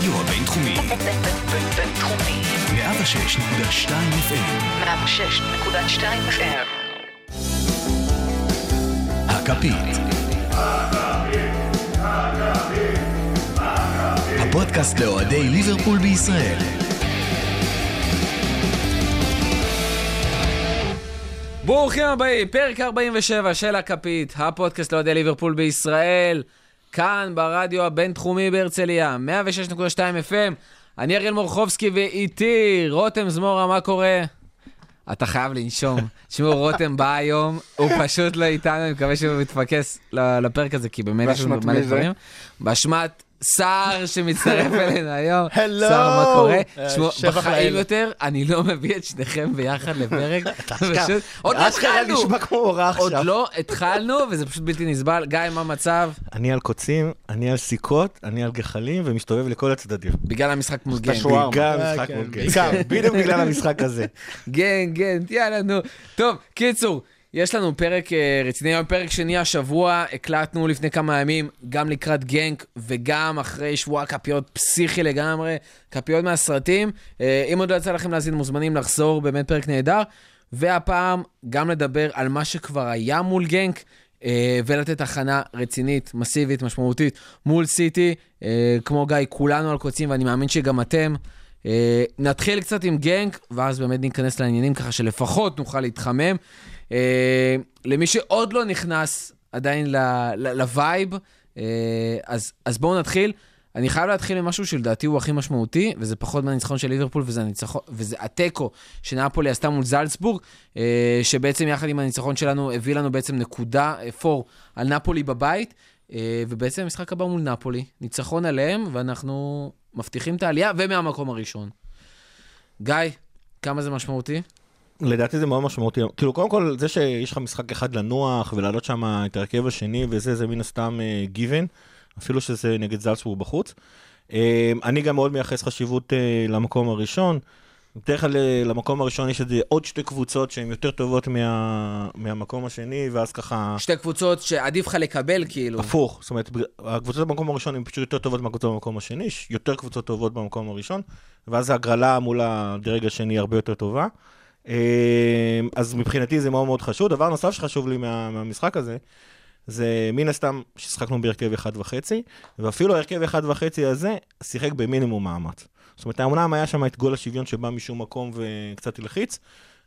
הרדיו הבינתחומי. בינתחומי. 106.2 FM. 106.2 FM. הכפית. הפודקאסט לאוהדי ליברפול בישראל. ברוכים הבאים, פרק 47 של הכפית, הפודקאסט לאוהדי ליברפול בישראל, כאן ברדיו הבינתחומי בהרצליה, 106.2 FM. אני אריאל מורחובסקי ואיתי רותם זמורה, מה קורה? אתה חייב לנשום. תשמעו, רותם בא היום, הוא פשוט לא איתנו, אני מקווה שהוא מתפקס לפרק הזה, כי באמת יש לנו מלא? דברים. באשמת סער שמצטרף אלינו היום. הלו! סער, מה קורה? אה, תשמעו, שבח בחיים. יותר, אני לא מביא את שניכם ביחד לפרק. פשוט, עוד לא התחלנו! נשמע כמו הוראה עוד עכשיו. לא התחלנו, וזה פשוט בלתי נסבל. גיא, מה המצב? אני על קוצים, אני על סיכות, אני על גחלים, ומסתובב לכל הצדדים. בגלל המשחק מול גנג. בגלל אה, המשחק כן, מול גן. בעיקר. בדיוק בגלל המשחק הזה. גנג, גנג, יאללה, נו. טוב, קיצור, יש לנו פרק אה, רציני, היום פרק שני השבוע, הקלטנו לפני כמה ימים, גם לקראת גנק וגם אחרי שבוע כפיות פסיכי לגמרי, כפיות מהסרטים. אה, אם עוד לא יצא לכם להאזין, מוזמנים לחזור, באמת פרק נהדר. והפעם גם לדבר על מה שכבר היה מול גנק. אה, ולתת הכנה רצינית, מסיבית, משמעותית מול סיטי. כמו גיא, כולנו על קוצים, ואני מאמין שגם אתם. נתחיל קצת עם גנק, ואז באמת ניכנס לעניינים ככה שלפחות נוכל להתחמם. אה, למי שעוד לא נכנס עדיין ל vibe, אה, אז, אז בואו נתחיל. אני חייב להתחיל עם משהו שלדעתי הוא הכי משמעותי, וזה פחות מהניצחון של ליברפול, וזה, הניצחון, וזה התיקו שנאפולי עשתה מול זלצבורג, אה, שבעצם יחד עם הניצחון שלנו הביא לנו בעצם נקודה אה, פור על נפולי בבית, אה, ובעצם המשחק הבא מול נפולי, ניצחון עליהם, ואנחנו מבטיחים את העלייה, ומהמקום הראשון. גיא, כמה זה משמעותי? לדעתי זה מאוד משמעותי. כאילו, קודם כל, זה שיש לך משחק אחד לנוח ולהעלות שם את ההרכב השני וזה, זה מן הסתם גיוון, אפילו שזה נגד זלצבורג בחוץ. אה, אני גם מאוד מייחס חשיבות אה, למקום הראשון. בדרך כלל אה, למקום הראשון יש איזה עוד שתי קבוצות שהן יותר טובות מה, מהמקום השני, ואז ככה... שתי קבוצות שעדיף לך לקבל, כאילו. הפוך, זאת אומרת, הקבוצות במקום הראשון הן פשוט יותר טובות מהקבוצות במקום השני, יותר קבוצות טובות במקום הראשון, ואז ההגרלה מול הדרג השני הרבה יותר טובה. אה, אז מבחינתי זה מאוד מאוד חשוב. דבר נוסף שחשוב לי מה, מהמשחק הזה, זה מן הסתם ששיחקנו בהרכב אחד וחצי, ואפילו ההרכב אחד וחצי הזה שיחק במינימום מאמץ. זאת אומרת, אומנם היה שם את גול השוויון שבא משום מקום וקצת הלחיץ,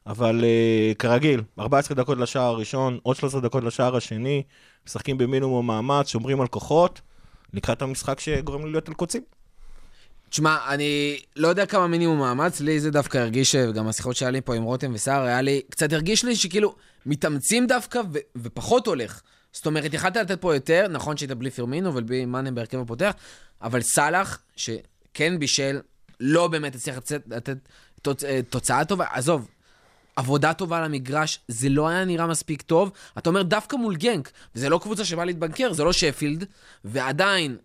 אבל uh, כרגיל, 14 דקות לשער הראשון, עוד 13 דקות לשער השני, משחקים במינימום מאמץ, שומרים על כוחות, לקראת המשחק שגורם לי להיות על קוצים. תשמע, אני לא יודע כמה מינימום מאמץ, לי זה דווקא הרגיש, וגם השיחות שהיה לי פה עם רותם וסער, היה לי, קצת הרגיש לי שכאילו מתאמצים דווקא ו- ופחות הולך. זאת אומרת, יכלת לתת פה יותר, נכון שהיית בלי פרמינו ובלי מאנה בהרכב הפותח, אבל סאלח, שכן בישל, לא באמת הצליח לצאת, לתת תוצ... אה, תוצאה טובה, עזוב, עבודה טובה על המגרש, זה לא היה נראה מספיק טוב. אתה אומר, דווקא מול גנק, וזה לא קבוצה שבאה להתבנקר, זה לא שפילד, ועדיין,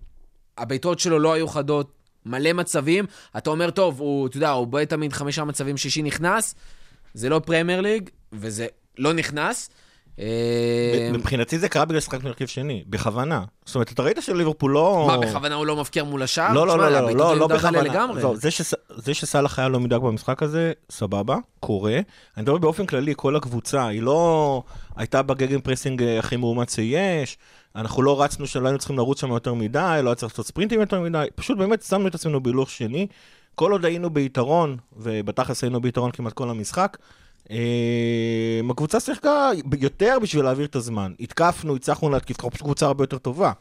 הבעיטות שלו לא היו חדות, מלא מצבים. אתה אומר, טוב, הוא, אתה יודע, הוא בועט תמיד חמישה מצבים, שישי נכנס, זה לא פרמייר ליג, וזה לא נכנס. אה, מבחינתי זה קרה בגלל ששחקנו הרכב שני, בכוונה. זאת אומרת, אתה ראית שליברפול לא... מה, בכוונה הוא לא מבקיע מול השער? לא, לא, לא, לא, לא, לא בכוונה. זה שס- זה שסאלח היה לא מדויק במשחק הזה, סבבה, קורה. אני מדבר באופן כללי, כל הקבוצה, היא לא הייתה ב gegenpressing אה, הכי מאומץ שיש, אנחנו לא רצנו שלא היינו צריכים לרוץ שם יותר מדי, לא היה צריך לעשות ספרינטים יותר מדי, פשוט באמת שמנו את עצמנו בהילוך שני. כל עוד היינו ביתרון, ובתכלס היינו ביתרון כמעט כל המשחק, אה, הקבוצה שיחקה יותר בשביל להעביר את הזמן. התקפנו, הצלחנו להתקיף, אנחנו פשוט קבוצה הרבה יותר טובה.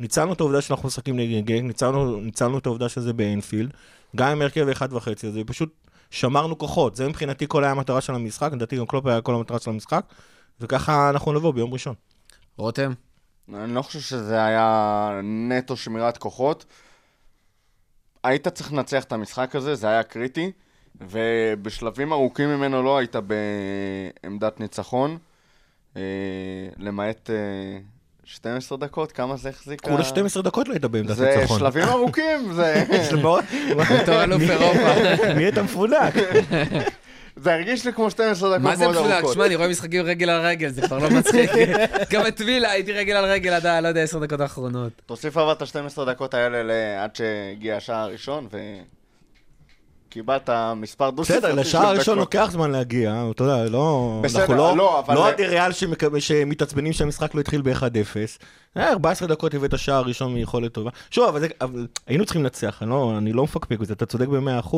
ניצלנו את העובדה שאנחנו משחקים נגד גנג, ניצלנו, ניצלנו את העובדה שזה באנפילד, גם עם הרכב אחד וחצי הזה, פשוט שמרנו כוחות. זה מבחינתי כל היה המטרה של המשחק, לדעתי גם קלופ היה כל המטרה של המשחק, וככה אנחנו נבוא ביום ראשון. רותם? אני לא חושב שזה היה נטו שמירת כוחות. היית צריך לנצח את המשחק הזה, זה היה קריטי, ובשלבים ארוכים ממנו לא היית בעמדת ניצחון, אה, למעט אה, 12 דקות, כמה זה החזיק? כולה ה- 12 דקות לא היית בעמדת זה ניצחון. שלבים ארוכים, זה... זה מאוד... בתור אלוף אירופה. נהיית מפונק. זה הרגיש לי כמו 12 דקות מה זה מאוד מפונק? ארוכות. שמע, אני רואה משחקים רגל על רגל, זה כבר לא מצחיק. גם את וילה הייתי רגל על רגל עד. לא יודע, 10 דקות האחרונות. תוסיף אבל את ה-12 דקות האלה עד שהגיע השער הראשון, וקיבלת מספר דו-ספרתי בסדר, לשער הראשון. לוקח זמן להגיע, אתה יודע, לא... בסדר, אנחנו לא, לא, אבל לא זה- עדי ריאל שמקב- שמתעצבנים שהמשחק לא התחיל ב-1-0. אה, 14 דקות הבאת שער ראשון מיכולת טובה. שוב, אבל, זה, אבל היינו צריכים לנצח, אני לא, אני לא מפקפק בזה, אתה צודק ב-100%.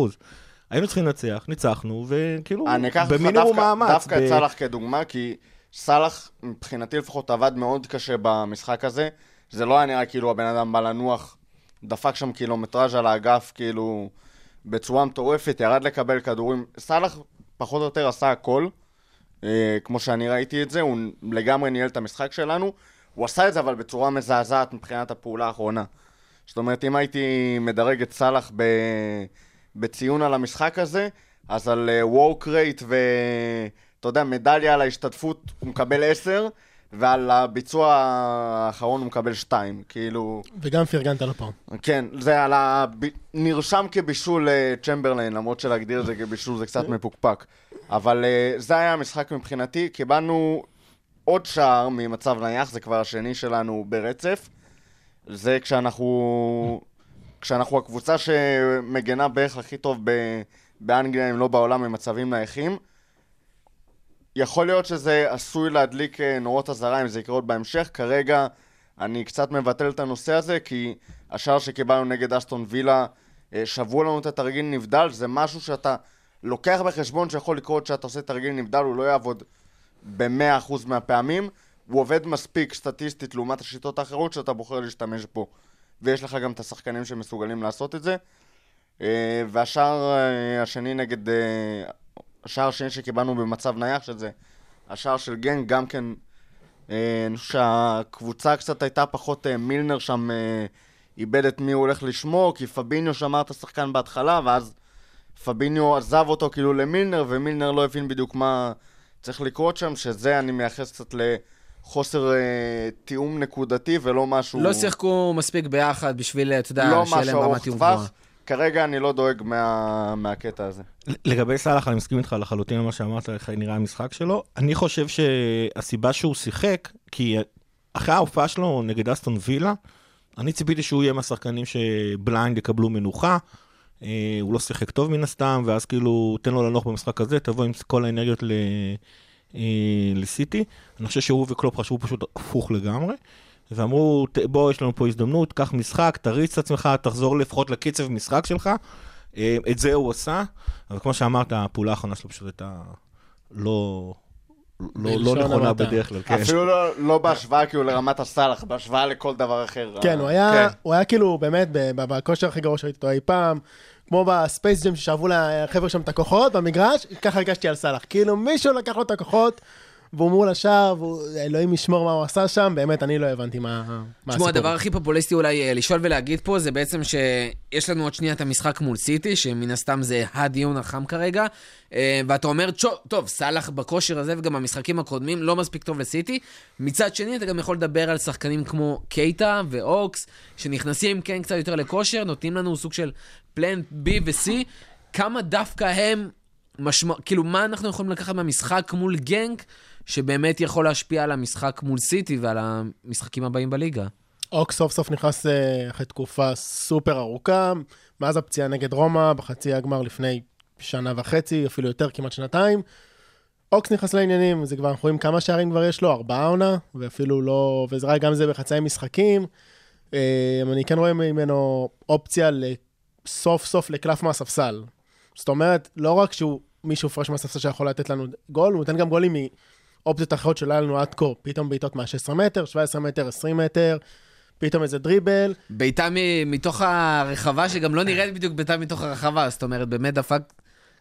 היינו צריכים לנצח, ניצחנו, וכאילו, במינימום מאמץ. דווקא ב- את סאלח כדוגמה, כי סאלח, מבחינתי לפחות, עבד מאוד קשה במשחק הזה. זה לא היה נראה כאילו הבן אדם בא לנוח, דפק שם קילומטראז' על האגף, כאילו, בצורה מטורפת, ירד לקבל כדורים. סאלח פחות או יותר עשה הכל, אה, כמו שאני ראיתי את זה, הוא לגמרי ניהל את המשחק שלנו. הוא עשה את זה אבל בצורה מזעזעת מבחינת הפעולה האחרונה. זאת אומרת, אם הייתי מדרג את סאלח ב... בציון על המשחק הזה, אז על וורק רייט ואתה יודע, מדליה על ההשתתפות הוא מקבל 10, ועל הביצוע האחרון הוא מקבל 2. כאילו, וגם פרגנת לו פעם. כן, זה על ה... נרשם כבישול אה, צ'מברליין, למרות שלהגדיר את זה כבישול זה קצת מפוקפק. אבל אה, זה היה המשחק מבחינתי, קיבלנו עוד שער ממצב נייח, זה כבר השני שלנו ברצף. זה כשאנחנו... כשאנחנו הקבוצה שמגנה בערך הכי טוב ב... באנגליה, אם לא בעולם, במצבים נייחים. יכול להיות שזה עשוי להדליק אה, נורות אזהרה אם זה יקרה עוד בהמשך. כרגע אני קצת מבטל את הנושא הזה, כי השער שקיבלנו נגד אסטון וילה, אה, שברו לנו את התרגיל נבדל, זה משהו שאתה לוקח בחשבון שיכול לקרות שאתה עושה תרגיל נבדל, הוא לא יעבוד ב-100% מהפעמים. הוא עובד מספיק סטטיסטית לעומת השיטות האחרות שאתה בוחר להשתמש בו. ויש לך גם את השחקנים שמסוגלים לעשות את זה. אה, והשער השני נגד... השער השני שקיבלנו במצב נייח, שזה השער של גנג, גם כן, אה, אני חושב שהקבוצה קצת הייתה פחות, אה, מילנר שם אה, איבד את מי הוא הולך לשמור, כי פביניו שמר את השחקן בהתחלה, ואז פביניו עזב אותו כאילו למילנר, ומילנר לא הבין בדיוק מה צריך לקרות שם, שזה אני מייחס קצת לחוסר אה, תיאום נקודתי ולא משהו... לא שיחקו מספיק ביחד בשביל, אתה יודע, לא שיהיה משהו להם ארוך רמת תיאום גבוהה. כרגע אני לא דואג מה... מהקטע הזה. לגבי סאלח, אני מסכים איתך לחלוטין על מה שאמרת, איך נראה המשחק שלו. אני חושב שהסיבה שהוא שיחק, כי אחרי ההופעה שלו נגד אסטון וילה, אני ציפיתי שהוא יהיה מהשחקנים שבליינד יקבלו מנוחה. אה, הוא לא שיחק טוב מן הסתם, ואז כאילו, תן לו לנוח במשחק הזה, תבוא עם כל האנרגיות ל... אה, לסיטי. אני חושב שהוא וקלופ חשבו פשוט הפוך לגמרי. ואמרו, "ת- בוא, יש לנו פה הזדמנות, קח משחק, תריץ את עצמך, תחזור לפחות לקצב משחק שלך. אה, את זה הוא עשה, אבל כמו שאמרת, הפעולה האחרונה שלו פשוט הייתה לא, לא, לא נכונה המעטה. בדרך כלל. כן. אפילו לא, לא בהשוואה כאילו לרמת הסאלח, בהשוואה לכל דבר אחר. כן, הוא היה, כן. הוא היה כאילו באמת בכושר הכי גרוע שראיתי אותו אי פעם, כמו בספייס ג'ם ששאבו לחבר'ה שם את הכוחות במגרש, ככה הרגשתי על סאלח. כאילו מישהו לקח לו את הכוחות, והוא מול השער, ואלוהים ישמור מה הוא עשה שם, באמת, אני לא הבנתי מה מה תשמעו, הסיפור. הדבר הכי פופוליסטי אולי אה, לשאול ולהגיד פה, זה בעצם שיש לנו עוד שנייה את המשחק מול סיטי, שמן הסתם זה הדיון החם כרגע, אה, ואתה אומר, "צ'ו, טוב, סאלח בכושר הזה וגם במשחקים הקודמים לא מספיק טוב לסיטי. מצד שני, אתה גם יכול לדבר על שחקנים כמו קייטה ואוקס, שנכנסים כן קצת יותר לכושר, נותנים לנו סוג של פלן B ו-C, כמה דווקא הם משמע... כאילו, מה אנחנו יכולים לקחת מהמשחק מול גנק, שבאמת יכול להשפיע על המשחק מול סיטי ועל המשחקים הבאים בליגה? אוק סוף סוף נכנס אה, אחרי תקופה סופר ארוכה, מאז הפציעה נגד רומא, בחצי הגמר לפני שנה וחצי, אפילו יותר, כמעט שנתיים. אוקס נכנס לעניינים, זה כבר, אנחנו רואים כמה שערים כבר יש לו, ארבעה עונה, ואפילו לא, וזה רק גם זה בחצאי משחקים. אה, אני כן רואה ממנו אופציה סוף סוף לקלף מהספסל. זאת אומרת, לא רק שהוא מישהו פרש מהספסל שיכול לתת לנו גול, הוא נותן גם גולים מאופציות אחרות שלא היה לנו עד כה. פתאום בעיטות מה-16 מטר, 17 מטר, 20 מטר, פתאום איזה דריבל. בעיטה מ- מתוך הרחבה, שגם לא נראית בדיוק בעיטה מתוך הרחבה, זאת אומרת, באמת דפק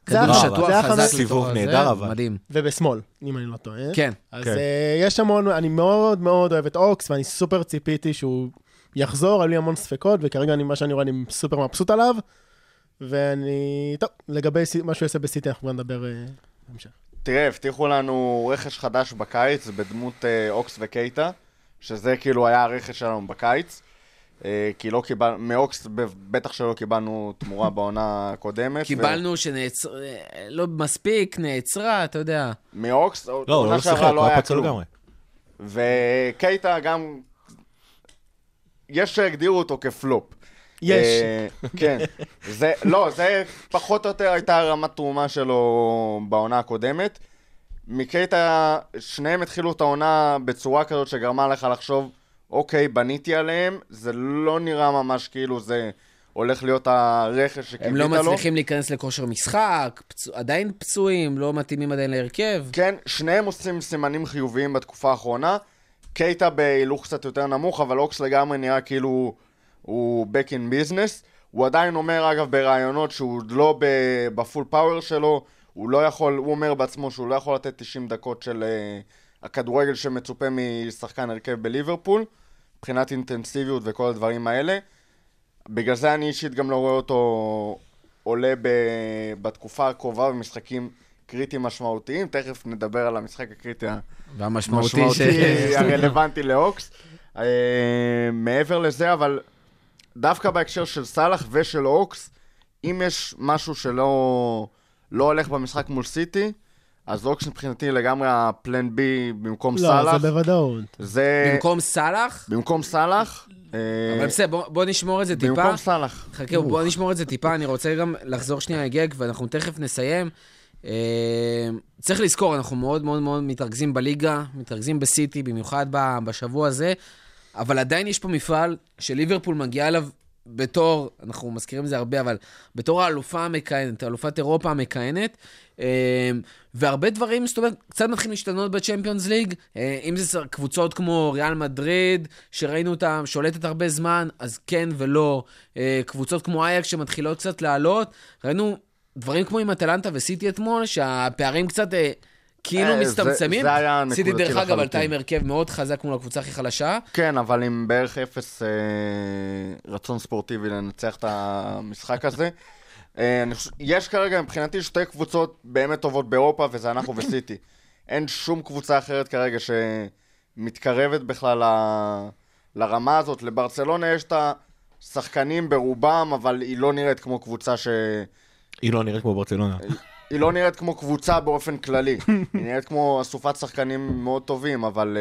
זה כדור שטוח זה היה חזק. סיבוב נהדר, אבל. מדהים. ובשמאל, אם אני לא טועה. כן. אז כן. אה, יש המון, אני מאוד מאוד אוהב את אוקס, ואני סופר ציפיתי שהוא יחזור, היו לי המון ספקות, וכרגע אני, מה שאני רואה, אני סופר מבסוט עליו. ואני, טוב, לגבי מה שהוא יעשה בסיטי, אנחנו כבר נדבר אה, בהמשך. תראה, הבטיחו לנו רכש חדש בקיץ בדמות אה, אוקס וקייטה, שזה כאילו היה הרכש שלנו בקיץ. אה, כי לא קיבלנו, מאוקס בטח שלא קיבלנו תמורה בעונה הקודמת. קיבלנו שנעצר... לא מספיק, נעצרה, אתה יודע. ו- מאוקס, לא, הוא לא שיחק, שעברה הוא היה פצוע כלום. לגמרי. וקייטה גם, יש שהגדירו אותו כפלופ. יש. אה, כן. זה, לא, זה פחות או יותר הייתה רמת תרומה שלו בעונה הקודמת. מקייטה, שניהם התחילו את העונה בצורה כזאת שגרמה לך לחשוב, אוקיי, בניתי עליהם, זה לא נראה ממש כאילו זה הולך להיות הרכש שקיבלת הם לו. לא מצליחים להיכנס לכושר משחק, פצוע- עדיין פצועים, לא מתאימים עדיין להרכב. כן, שניהם עושים סימנים חיוביים בתקופה האחרונה. קייטה בהילוך קצת יותר נמוך, אבל אוקס לגמרי נראה כאילו הוא back in business. הוא עדיין אומר, אגב, בראיונות שהוא עוד לא בפול פאוור שלו, הוא לא יכול, הוא אומר בעצמו שהוא לא יכול לתת 90 דקות של uh, הכדורגל שמצופה משחקן הרכב בליברפול, מבחינת אינטנסיביות וכל הדברים האלה. בגלל זה אני אישית גם לא רואה אותו עולה ב... בתקופה הקרובה במשחקים קריטיים משמעותיים. תכף נדבר על המשחק הקריטי והמשמעותי ש... המשמעותי הרלוונטי לאוקס. אה, מעבר לזה, אבל דווקא בהקשר של סאלח ושל אוקס, אם יש משהו שלא לא הולך במשחק מול סיטי, אז אוקס מבחינתי לגמרי הפלן בי במקום לא, סאלח. זה בוודאות. זה... במקום סאלח, במקום סאלח. אה, אבל בסדר, בוא- בוא נשמור את זה טיפה. במקום סאלח. חכה, בוא נשמור את זה טיפה, אני רוצה גם לחזור שנייה לגג, ואנחנו תכף נסיים. אה, צריך לזכור, אנחנו מאוד מאוד מאוד מתרכזים בליגה, מתרכזים בסיטי, במיוחד בשבוע הזה, אבל עדיין יש פה מפעל שליברפול מגיעה אליו בתור, אנחנו מזכירים את זה הרבה, אבל בתור האלופה המכהנת, אלופת אירופה המכהנת, אה, והרבה דברים, זאת אומרת, קצת מתחילים להשתנות בצ'מפיונס ליג, אה, אם זה קבוצות כמו ריאל מדריד, שראינו אותה שולטת הרבה זמן, אז כן ולא. אה, קבוצות כמו אייקס שמתחילות קצת לעלות, ראינו דברים כמו עם אטלנטה וסיטי אתמול, שהפערים קצת אה, כאילו אה, זה- מסתמצמים. זה היה סיטי, נקודתי דרך אגב, עלתה לחלוטין. עם הרכב מאוד חזק מול הקבוצה הכי חלשה. כן, אבל עם בערך אפס אה, רצון ספורטיבי לנצח את המשחק הזה. אה, יש כרגע מבחינתי שתי קבוצות באמת טובות באירופה, וזה אנחנו וסיטי. אין שום קבוצה אחרת כרגע שמתקרבת בכלל ל- לרמה הזאת. לברצלונה יש את השחקנים ברובם, אבל היא לא נראית כמו קבוצה ש... היא לא נראית כמו ברצלונה. היא לא נראית כמו קבוצה באופן כללי. היא נראית כמו אסופת שחקנים מאוד טובים, אבל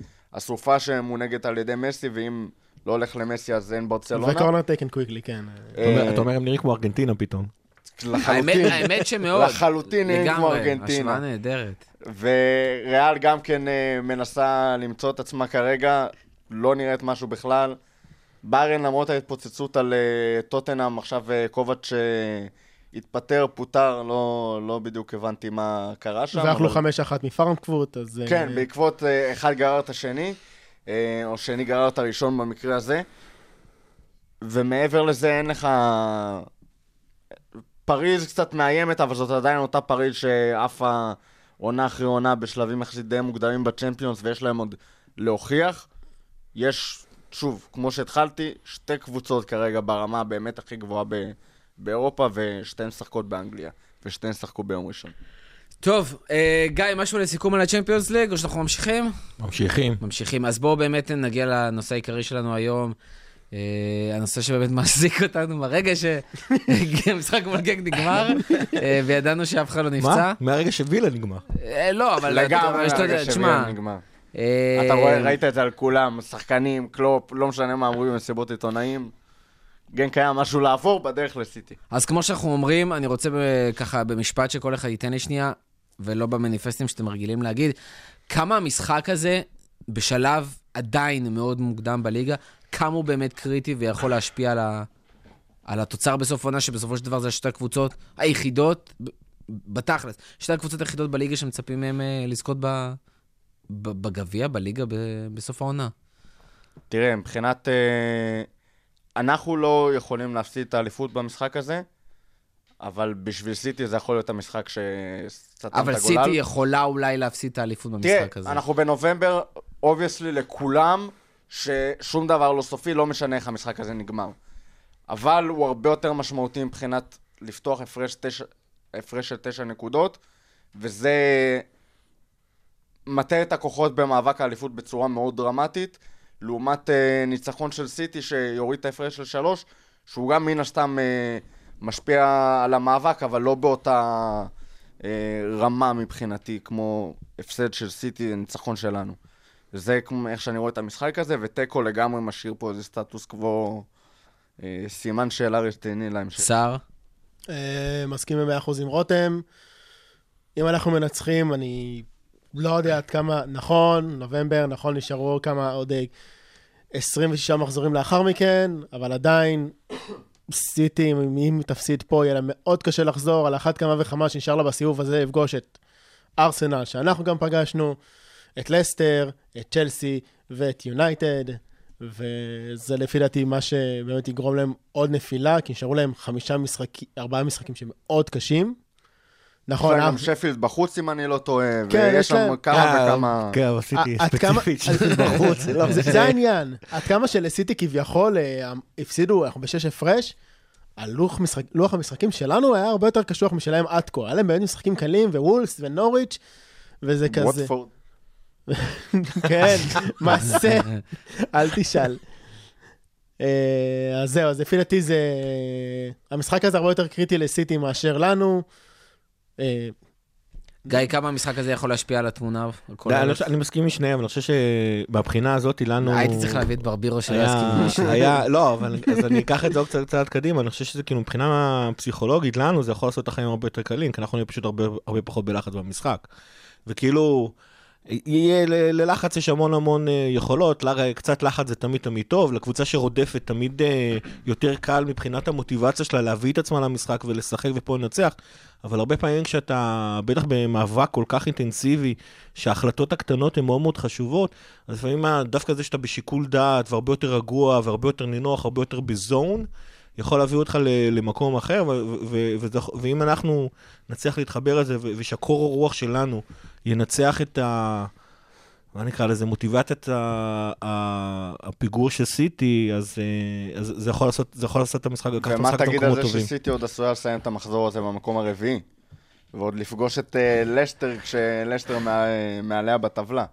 uh, אסופה שמונהגת על ידי מסי, ואם לא הולך למסי אז אין ברצלונה. וקורנר טייקן קוויקלי, כן. אתה אומר- אה, אתה אומר, הם נראים כמו ארגנטינה פתאום. לחלוטין. האמת שמאוד. לחלוטין נראים כמו לגמרי, ארגנטינה. השוואה נהדרת. וריאל גם כן אה, מנסה למצוא את עצמה כרגע, לא נראית משהו בכלל. ביירן, למרות ההתפוצצות על אה, טוטנאם, עכשיו אה, קובץ' אה, התפטר, פוטר, לא, לא בדיוק הבנתי מה קרה שם. ואכלו אבל- חמש אחת מפרנקפורט, אז... אה, כן, בעקבות אה, אחד גרר את השני, אה, או שני גרר את הראשון במקרה הזה. ומעבר לזה אין לך... פריז קצת מאיימת, אבל זאת עדיין אותה פריז שעפה עונה אחרי עונה בשלבים יחסית די מוקדמים בצ'מפיונס, ויש להם עוד להוכיח. יש, שוב, כמו שהתחלתי, שתי קבוצות כרגע ברמה באמת הכי גבוהה ב- באירופה, ושתיהן משחקות באנגליה, ושתיהן שחקו ביום ראשון. טוב, אה, גיא, משהו לסיכום על הצ'מפיונס ליג, או שאנחנו ממשיכים? ממשיכים. ממשיכים. אז בואו באמת נגיע לנושא העיקרי שלנו היום. אה, הנושא שבאמת מחזיק אותנו ברגע שהמשחק מול גג נגמר, אה, וידענו שאף אחד לא נפצע. מה? מהרגע שווילה נגמר. אה, לא, אבל... לגמרי, אבל שאתה יודע, הרגע תשמע, שוויון נגמר. אתה רואה, ראית את זה על כולם, שחקנים, קלופ, לא משנה מה אמרו במסיבות עיתונאים. גנק היה משהו לעבור בדרך לסיטי. אז כמו שאנחנו אומרים, אני רוצה ב- ככה במשפט שכל אחד ייתן לי שנייה, ולא במניפסטים שאתם רגילים להגיד, כמה המשחק הזה, בשלב עדיין מאוד מוקדם בליגה, כמה הוא באמת קריטי ויכול להשפיע על, ה... על התוצר בסוף העונה, שבסופו של דבר זה שתי הקבוצות היחידות, בתכלס, שתי הקבוצות היחידות בליגה שמצפים מהם אה, לזכות ב... בגביע, בליגה, ב... בסוף העונה. תראה, מבחינת... אה, אנחנו לא יכולים להפסיד את האליפות במשחק הזה, אבל בשביל סיטי זה יכול להיות המשחק שסתם את הגולל. אבל סיטי יכולה אולי להפסיד את האליפות תראה, במשחק הזה. אנחנו בנובמבר, obviously לכולם, ששום דבר לא סופי, לא משנה איך המשחק הזה נגמר. אבל הוא הרבה יותר משמעותי מבחינת לפתוח הפרש, תשע, הפרש של תשע נקודות, וזה מטה את הכוחות במאבק האליפות בצורה מאוד דרמטית, לעומת אה, ניצחון של סיטי שיוריד את ההפרש של שלוש, שהוא גם מן הסתם אה, משפיע על המאבק, אבל לא באותה אה, רמה מבחינתי, כמו הפסד של סיטי, ניצחון שלנו. זה כמו איך שאני רואה את המשחק הזה, ותיקו לגמרי משאיר פה איזה סטטוס קוו, אה, סימן שאלה רציני להמשך. סער? אה, מסכים ב-100% עם רותם. אם אנחנו מנצחים, אני לא יודע עד כמה, נכון, נובמבר, נכון, נשארו כמה, עוד אה, 26 מחזורים לאחר מכן, אבל עדיין, סיטי, אם תפסיד פה, יהיה לה מאוד קשה לחזור, על אחת כמה וכמה שנשאר לה בסיבוב הזה, לפגוש את ארסנל, שאנחנו גם פגשנו, את לסטר, את צ'לסי ואת יונייטד, וזה לפי דעתי מה שבאמת יגרום להם עוד נפילה, כי נשארו להם חמישה משחקים, ארבעה משחקים שמאוד קשים. נכון, גם שפילד בחוץ, אם אני לא טועה, כן, ויש שם כמה וכמה... כן, סיטי עד כמה- ספציפית בחוץ. זה לא זה, העניין. עד כמה שלסיטי כביכול אה, הפסידו, אנחנו בשש הפרש, לוח המשחקים שלנו היה הרבה יותר קשוח משלהם עד כה. היה להם באמת משחקים קלים, ווולס ונוריץ', וזה כזה. ווטפורד. כן, מעשה, אל תשאל. אה, אז זהו, אז לפי דעתי זה... המשחק הזה הרבה יותר קריטי לסיטי מאשר לנו. אה, גיא, כמה המשחק הזה יכול להשפיע על התמונה? לא, אני מסכים עם שניהם, אני חושב שבבחינה הזאת לנו... הייתי צריך להביא את ברבירו שלא יסכים עם מישהו. היה, לא, אבל אז אני אקח את זה עוד קצת צעד קדימה, אני חושב שזה כאילו מבחינה פסיכולוגית לנו זה יכול לעשות את החיים הרבה יותר קלים, כי אנחנו נהיה פשוט הרבה פחות בלחץ במשחק. וכאילו, יהיה, ללחץ יש המון המון אה, יכולות, קצת לחץ זה תמיד תמיד טוב, לקבוצה שרודפת תמיד אה, יותר קל מבחינת המוטיבציה שלה להביא את עצמה למשחק ולשחק ופה לנצח, אבל הרבה פעמים כשאתה, בטח במאבק כל כך אינטנסיבי, שההחלטות הקטנות הן מאוד מאוד חשובות, אז לפעמים דווקא זה שאתה בשיקול דעת והרבה יותר רגוע והרבה יותר נינוח, הרבה יותר בזון, יכול להביא אותך למקום אחר, ו- ו- וזה- ואם אנחנו נצליח להתחבר לזה, ו- ושהקור הרוח שלנו ינצח את ה... מה נקרא לזה, מוטיבציית הפיגור של סיטי, אז, אה, אז זה, יכול לעשות, זה יכול לעשות את המשחק, לקחת את ומה המשחק תגיד על למקומות זה טובים. שסיטי עוד עשויה לסיים את המחזור הזה במקום הרביעי? ועוד לפגוש את אה, לשטר כשלשטר מע- מעליה בטבלה.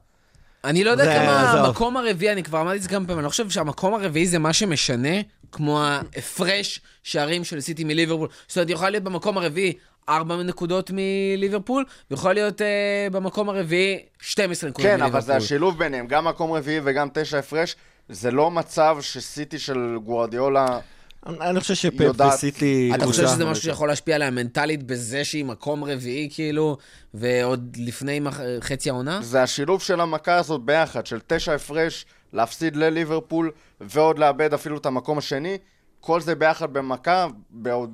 אני לא יודע כמה. המקום הרביעי, אני כבר אמרתי את זה כמה פעמים, אני לא חושב שהמקום הרביעי זה מה שמשנה, כמו ההפרש שערים של סיטי מליברפול. זאת אומרת, יכולה להיות במקום הרביעי ארבע נקודות מליברפול, ויכולה להיות אה, במקום הרביעי 12 נקודות כן, מליברפול. אבל זה השילוב ביניהם, גם מקום רביעי וגם תשע הפרש. זה לא מצב שסיטי של גוארדיולה... אני אני חושב שפפ וסיטי... אתה חושב שזה משהו שיכול להשפיע עליה מנטלית בזה שהיא מקום רביעי, כאילו, ועוד לפני מח- חצי העונה? זה השילוב של המכה הזאת ביחד, של תשע הפרש, להפסיד לליברפול, ועוד לאבד אפילו את המקום השני. כל זה ביחד במכה,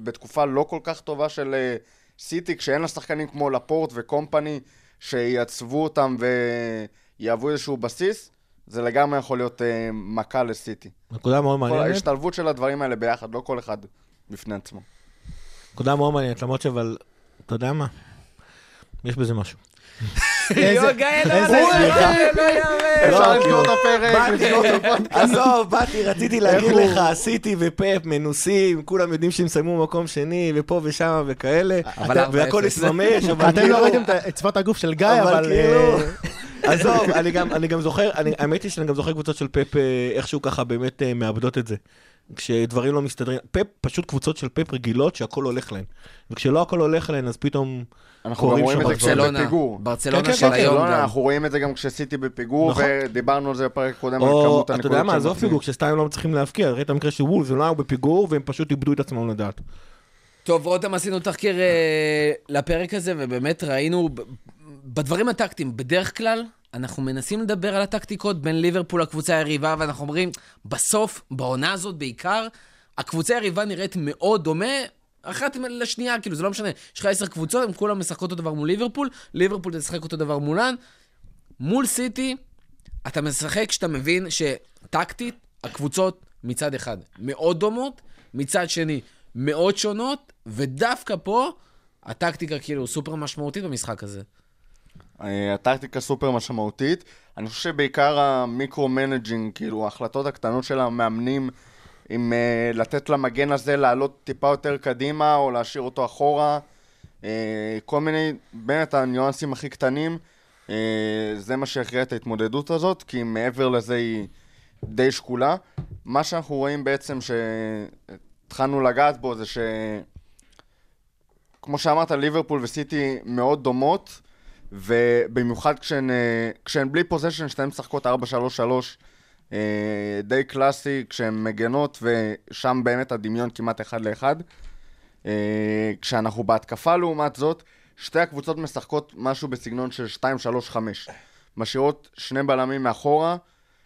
בתקופה לא כל כך טובה של אה, סיטי, כשאין לה שחקנים כמו לפורט וקומפני, שייצבו אותם ויהוו איזשהו בסיס, זה לגמרי יכול להיות אה, מכה לסיטי. נקודה מאוד מעניינת. ההשתלבות של הדברים האלה ביחד, לא כל אחד בפני עצמו. נקודה מאוד מעניינת, למרות אבל, אתה יודע מה? יש בזה משהו. יואו, גיא, לא איזה לא. לא, לא יאמן. אפשר לא, לסגור את כאילו, הפרק, לסגור את. עזוב, באתי, רציתי להגיד לך, סיטי ופפ מנוסים, כולם יודעים שהם סיימו מקום שני, ופה ושם וכאלה, והכל אפס. יתממש, אבל אתם כאילו- לא ראיתם את שפת הגוף של גיא, אבל. כאילו... אה, עזוב, אני גם, זוכר, האמת היא שאני גם זוכר קבוצות של פפ אה, איכשהו ככה באמת אה, מאבדות את זה. כשדברים לא מסתדרים, פפ, פשוט קבוצות של פפ רגילות שהכל הולך להן. וכשלא הכל הולך להן, אז פתאום אנחנו גם רואים את זה. ברצלונה, בפיגור. ברצלונה כן, של כן, היום ברצלונה, גם. אנחנו רואים את זה גם כשסיטי בפיגור, נכון. ודיברנו על זה בפרק קודם, על או, כמות אתה הנקודות יודע מה, שהם עזוב. פיגור, כשסתם לא מצליחים להבקיע, ראית המקרה של וולס, הם לא היו בפיגור, והם פשוט איבדו את עצמם לדעת. טוב, רותם, עשינו תחקיר אה, לפרק הזה, ובאמת ראינו בדברים הטקטיים, בדרך כלל, אנחנו מנסים לדבר על הטקטיקות בין ליברפול לקבוצה היריבה, ואנחנו אומרים, בסוף, בעונה הזאת בעיקר, הקבוצה היריבה נראית מאוד דומה. אחת לשנייה, כאילו, זה לא משנה. יש לך עשר קבוצות, הן כולן משחקות אותו דבר מול ליברפול, ליברפול תשחק אותו דבר מולן. מול סיטי, אתה משחק כשאתה מבין שטקטית, הקבוצות מצד אחד מאוד דומות, מצד שני מאוד שונות, ודווקא פה, הטקטיקה כאילו סופר משמעותית במשחק הזה. אה, הטקטיקה סופר משמעותית. אני חושב שבעיקר ה micromanaging, כאילו ההחלטות הקטנות של המאמנים, אם אה, לתת למגן הזה לעלות טיפה יותר קדימה, או להשאיר אותו אחורה, uh, כל מיני, באמת הניואנסים הכי קטנים, uh, זה מה שהכריע את ההתמודדות הזאת, כי מעבר לזה היא די שקולה. מה שאנחנו רואים בעצם שהתחלנו לגעת בו זה ש... כמו שאמרת, ליברפול וסיטי מאוד דומות, ובמיוחד כשהן, אה, כשהן בלי פוזיישן, שתיהן משחקות 4-3-3, אה, די קלאסי, כשהן מגנות, ושם באמת הדמיון כמעט אחד לאחד. אה, כשאנחנו בהתקפה לעומת זאת, שתי הקבוצות משחקות משהו בסגנון של 2-3-5. משאירות שני בלמים מאחורה,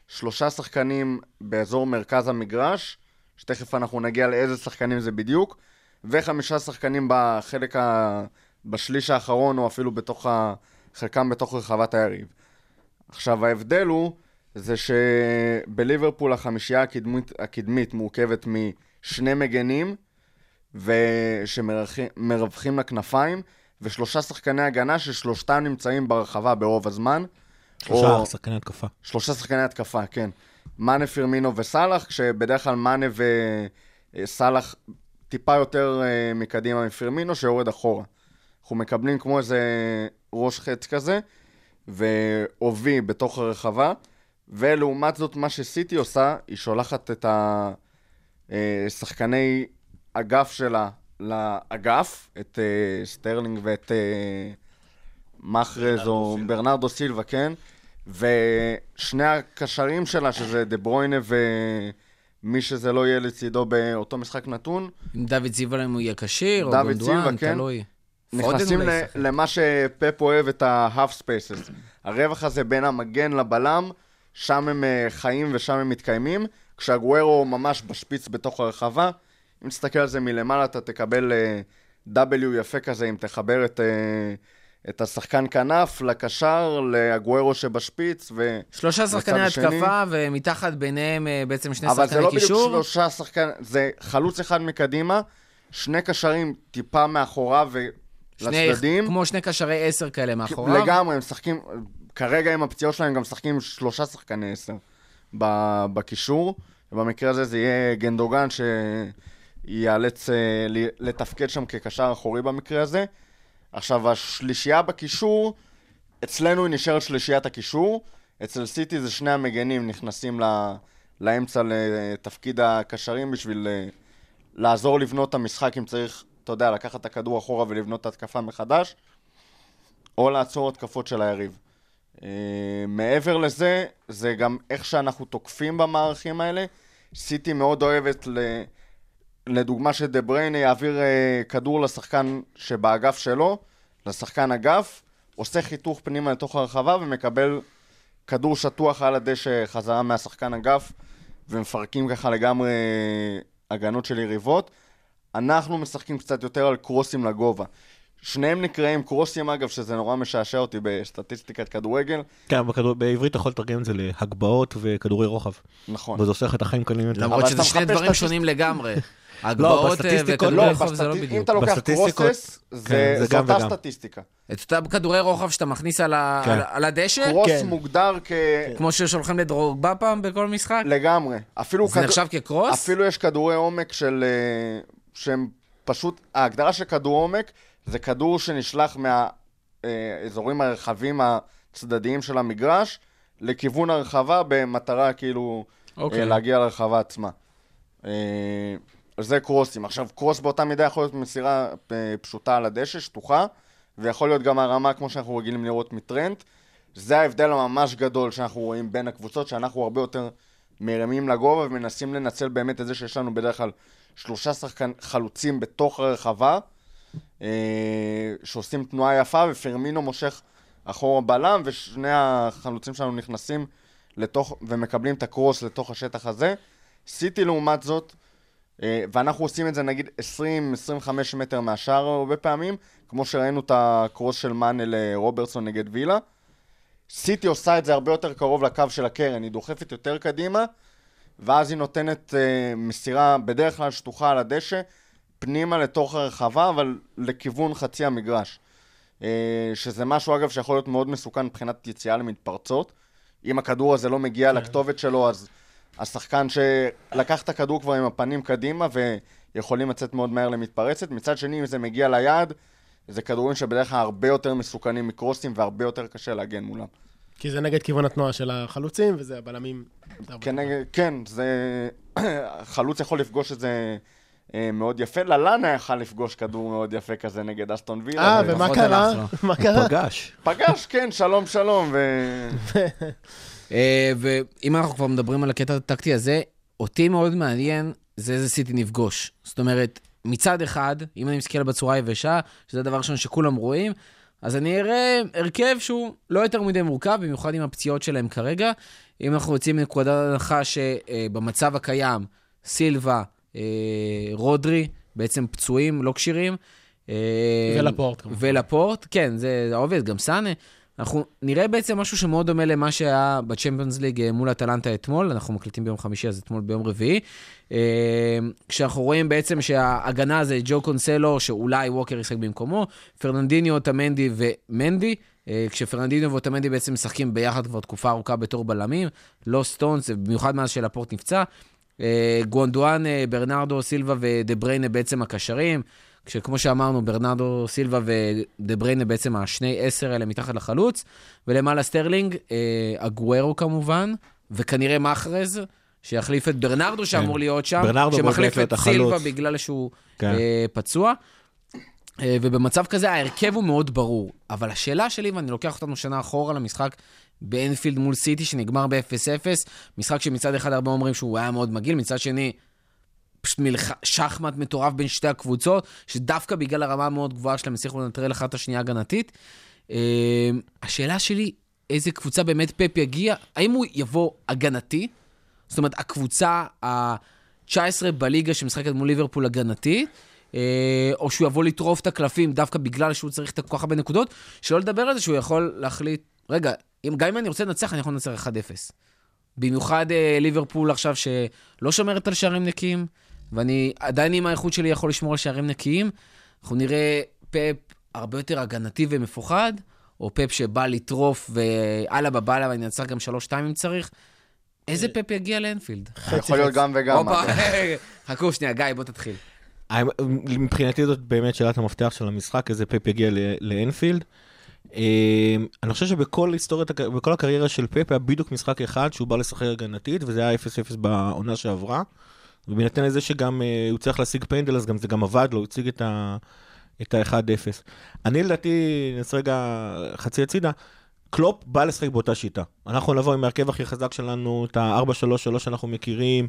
שלושה שחקנים באזור מרכז המגרש, שתכף אנחנו נגיע לאיזה שחקנים זה בדיוק, וחמישה שחקנים בחלק ה... בשליש האחרון, או אפילו בתוך ה... חלקם בתוך רחבת היריב. עכשיו, ההבדל הוא, זה שבליברפול החמישייה הקדמית, הקדמית מורכבת משני מגנים, ושמרווחים לכנפיים, ושלושה שחקני הגנה ששלושתם נמצאים ברחבה ברוב הזמן. שלושה או- שחקני התקפה. שלושה שחקני התקפה, כן. מאנה, פירמינו וסאלח, כשבדרך כלל מאנה וסאלח טיפה יותר אה, מקדימה מפירמינו, שיורד אחורה. אנחנו מקבלים כמו איזה ראש חץ כזה, ואובי בתוך הרחבה, ולעומת זאת, מה שסיטי עושה, היא שולחת את השחקני אגף שלה לאגף, את אה, סטרלינג ואת אה, מחרז או ברנרדו סילבה, כן? ושני הקשרים שלה, שזה דה ברוינה ומי שזה לא יהיה לצידו באותו משחק נתון, אם דוד סילבה אם הוא יהיה כשיר, או או גונדואן, כן. תלוי. נכנסים ל-. למה שפפ אוהב, את ה-half spaces. הרווח הזה בין המגן לבלם, שם הם אה, חיים ושם הם מתקיימים, כשהגוארו ממש בשפיץ בתוך הרחבה. אם תסתכל על זה מלמעלה, אתה תקבל אה, W יפה כזה, אם תחבר את, אה, את השחקן כנף לקשר, להגוארו שבשפיץ, ו... שלושה שחקני. התקפה, ומתחת ביניהם בעצם שני אבל זה שחקני לא בדיוק קישור. שלושה שחקנים, זה חלוץ אחד מקדימה, שני קשרים טיפה מאחוריו שני- ולצדדים. כמו שני קשרי עשר כאלה מאחוריו. לגמרי, הם משחקים, כרגע עם הפציעות שלהם, הם גם משחקים שלושה שחקני עשר בקישור. ובמקרה הזה זה יהיה גנדוגן שייאלץ אה, לתפקד שם כקשר אחורי במקרה הזה. עכשיו, השלישייה בקישור, אצלנו היא נשארת שלישיית הקישור. אצל סיטי זה שני המגנים נכנסים ל- לאמצע לתפקיד הקשרים בשביל אה, לעזור לבנות את המשחק אם צריך, אתה יודע, לקחת את הכדור אחורה ולבנות את ההתקפה מחדש. או לעצור התקפות של היריב. Uh, מעבר לזה, זה גם איך שאנחנו תוקפים במערכים האלה. סיטי מאוד אוהבת. לדוגמה שדה בריינה יעביר uh, כדור לשחקן שבאגף שלו, לשחקן אגף, עושה חיתוך פנימה לתוך הרחבה ומקבל כדור שטוח על הדשא חזרה מהשחקן אגף, ומפרקים ככה לגמרי הגנות של יריבות. אנחנו משחקים קצת יותר על קרוסים לגובה. שניהם נקראים קרוסים אגב, שזה נורא משעשע אותי בסטטיסטיקת כדורגל. כן, בכדור- בעברית אתה יכול לתרגם את זה להגבהות וכדורי רוחב. נכון. וזה עושה לך את החיים קלים יותר. למרות שזה שני דברים הס- שונים לגמרי. הגבהות אה, וכדורי לא, רוחב זה לא בסטטיסט- אם בדיוק. אתה לוקח בסטטיסטיקות- קרוסס, זה כן, זה זה גם אותה וגם. סטטיסטיקה. את אותם כדורי רוחב שאתה מכניס על ה- כן. על- על הדשא, קרוס כן. מוגדר כ... כמו ששולחים לדרוגבה פעם בכל משחק? לגמרי. אפילו זה נחשב כקרוס? אפילו יש כדורי עומק של... אה, שהם פשוט... ההגדרה של כדור עומק זה כדור שנשלח מהאזורים הרחבים הצדדיים של המגרש לכיוון הרחבה במטרה כאילו אוקיי. אה, להגיע לרחבה עצמה. אה, זה קרוסים. עכשיו, קרוס באותה מידה יכול להיות מסירה אה, פשוטה על הדשא, שטוחה, ויכול להיות גם הרמה כמו שאנחנו רגילים לראות מטרנט. זה ההבדל הממש גדול שאנחנו רואים בין הקבוצות, שאנחנו הרבה יותר מרימים לגובה ומנסים לנצל באמת את זה שיש לנו בדרך כלל שלושה שחקן חלוצים בתוך הרחבה, אה, שעושים תנועה יפה, ופרמינו מושך אחורה בלם, ושני החלוצים שלנו נכנסים לתוך, ומקבלים את הקרוס לתוך השטח הזה. סיטי לעומת זאת, אה, ואנחנו עושים את זה נגיד 20-25 מטר מהשאר הרבה פעמים, כמו שראינו את הקרוס של מאנה לרוברטסון נגד וילה. סיטי עושה את זה הרבה יותר קרוב לקו של הקרן, היא דוחפת יותר קדימה, ואז היא נותנת uh, מסירה בדרך כלל שטוחה על הדשא, פנימה לתוך הרחבה, אבל לכיוון חצי המגרש. Uh, שזה משהו, אגב, שיכול להיות מאוד מסוכן מבחינת יציאה למתפרצות. אם הכדור הזה לא מגיע כן. לכתובת שלו, אז השחקן שלקח את הכדור כבר עם הפנים קדימה, ויכולים לצאת מאוד מהר למתפרצת. מצד שני, אם זה מגיע ליעד, זה כדורים שבדרך כלל הרבה יותר מסוכנים מקרוסים והרבה יותר קשה להגן מולם. כי זה נגד כיוון התנועה של החלוצים, וזה הבלמים. הרבה כן, כן, זה... חלוץ יכול לפגוש את זה אה, מאוד יפה. ללאנה יכל לפגוש כדור מאוד יפה כזה נגד אסטון וילה. אה, ומה פחות קרה? הלך מה קרה? פגש. פגש, כן, שלום שלום, ו... אה, ואם אנחנו כבר מדברים על הקטע הטקטי הזה, אותי מאוד מעניין זה איזה סיטי נפגוש. זאת אומרת, מצד אחד, אם אני מסתכל בצורה היבשה, שזה הדבר הראשון שכולם רואים, אז אני אראה הרכב שהוא לא יותר מדי מורכב, במיוחד עם הפציעות שלהם כרגע. אם אנחנו יוצאים מנקודת הנחה שבמצב הקיים, סילבה, אה, רודרי, בעצם פצועים, לא כשירים. אה, ולפורט. ולפורט, כן, זה עובד, גם סאנה. אנחנו נראה בעצם משהו שמאוד דומה למה שהיה בצ'מפיונס ליג אה, מול אטלנטה אתמול, אנחנו מקליטים ביום חמישי, אז אתמול ביום רביעי. אה, כשאנחנו רואים בעצם שההגנה זה ז'ואאו קנסלו, שאולי ווקר ישחק במקומו, פרננדיניו, אוטמנדי ומנדי, אה, כשפרננדיניו ואוטמנדי בעצם משחקים ביחד כבר תקופה ארוכה בתור בלמים, לא סטונס, במיוחד מאז שלפורט נפצע. גונדואן, ברנרדו סילבה ודה ברוינה בעצם הקשרים. כשכמו שאמרנו, ברנרדו סילבה ודה ברוינה בעצם השני עשר האלה מתחת לחלוץ, ולמעלה סטרלינג, אה, אגוארו כמובן, וכנראה מחרז, שיחליף את ברנרדו שאמור להיות שם, ברנרדו שמחליף את סילבה. בגלל שהוא כן. אה, פצוע. אה, ובמצב כזה ההרכב הוא מאוד ברור. אבל השאלה שלי, ואני לוקח אותנו שנה אחורה למשחק באנפילד מול סיטי, שנגמר ב-0-0, משחק שמצד אחד הרבה אומרים שהוא היה מאוד מגעיל, מצד שני, פשוט מלח... שחמט מטורף בין שתי הקבוצות, שדווקא בגלל הרמה המאוד גבוהה שלהם הצליחו לנטרל אחת את השנייה הגנתית. אה, השאלה שלי, איזה קבוצה באמת פפ יגיע? האם הוא יבוא הגנתי? זאת אומרת, הקבוצה ה-19 בליגה שמשחקת מול ליברפול הגנתית, אה, או שהוא יבוא לטרוף את הקלפים דווקא בגלל שהוא צריך כל כך הרבה נקודות, שלא לדבר על זה שהוא יכול להחליט, רגע, אם, גם אם אני רוצה לנצח, אני יכול לנצח 1-0. במיוחד אה, ליברפול עכשיו שלא שומרת על שערים נקיים, ואני עדיין עם האיכות שלי יכול לשמור על שערים נקיים. אנחנו נראה פפ הרבה יותר הגנתי ומפוחד, או פפ שבא לטרוף ואללה בבאללה ואני אנצח גם 3-2 אם צריך. איזה פפ יגיע לאנפילד? יכול להיות גם וגם. אגב. חכו שנייה, גיא, בוא תתחיל. מבחינתי זאת באמת שאלת המפתח של המשחק, איזה פפ יגיע לאנפילד. אה, אני חושב שבכל היסטוריית, הק- בכל הקריירה של פפ היה בדיוק משחק אחד שהוא בא לשחק הגנתית, וזה היה 0-0 בעונה שעברה. ובהינתן לזה שגם אה, הוא צריך להשיג פנדל, אז גם זה גם עבד לו, הוא הציג את ה- את ה-1-0. אני לדעתי, נעשה רגע חצי הצידה, קלופ בא לשחק באותה שיטה. אנחנו נבוא עם ההרכב הכי חזק שלנו, את ה-4-3-3 שאנחנו מכירים.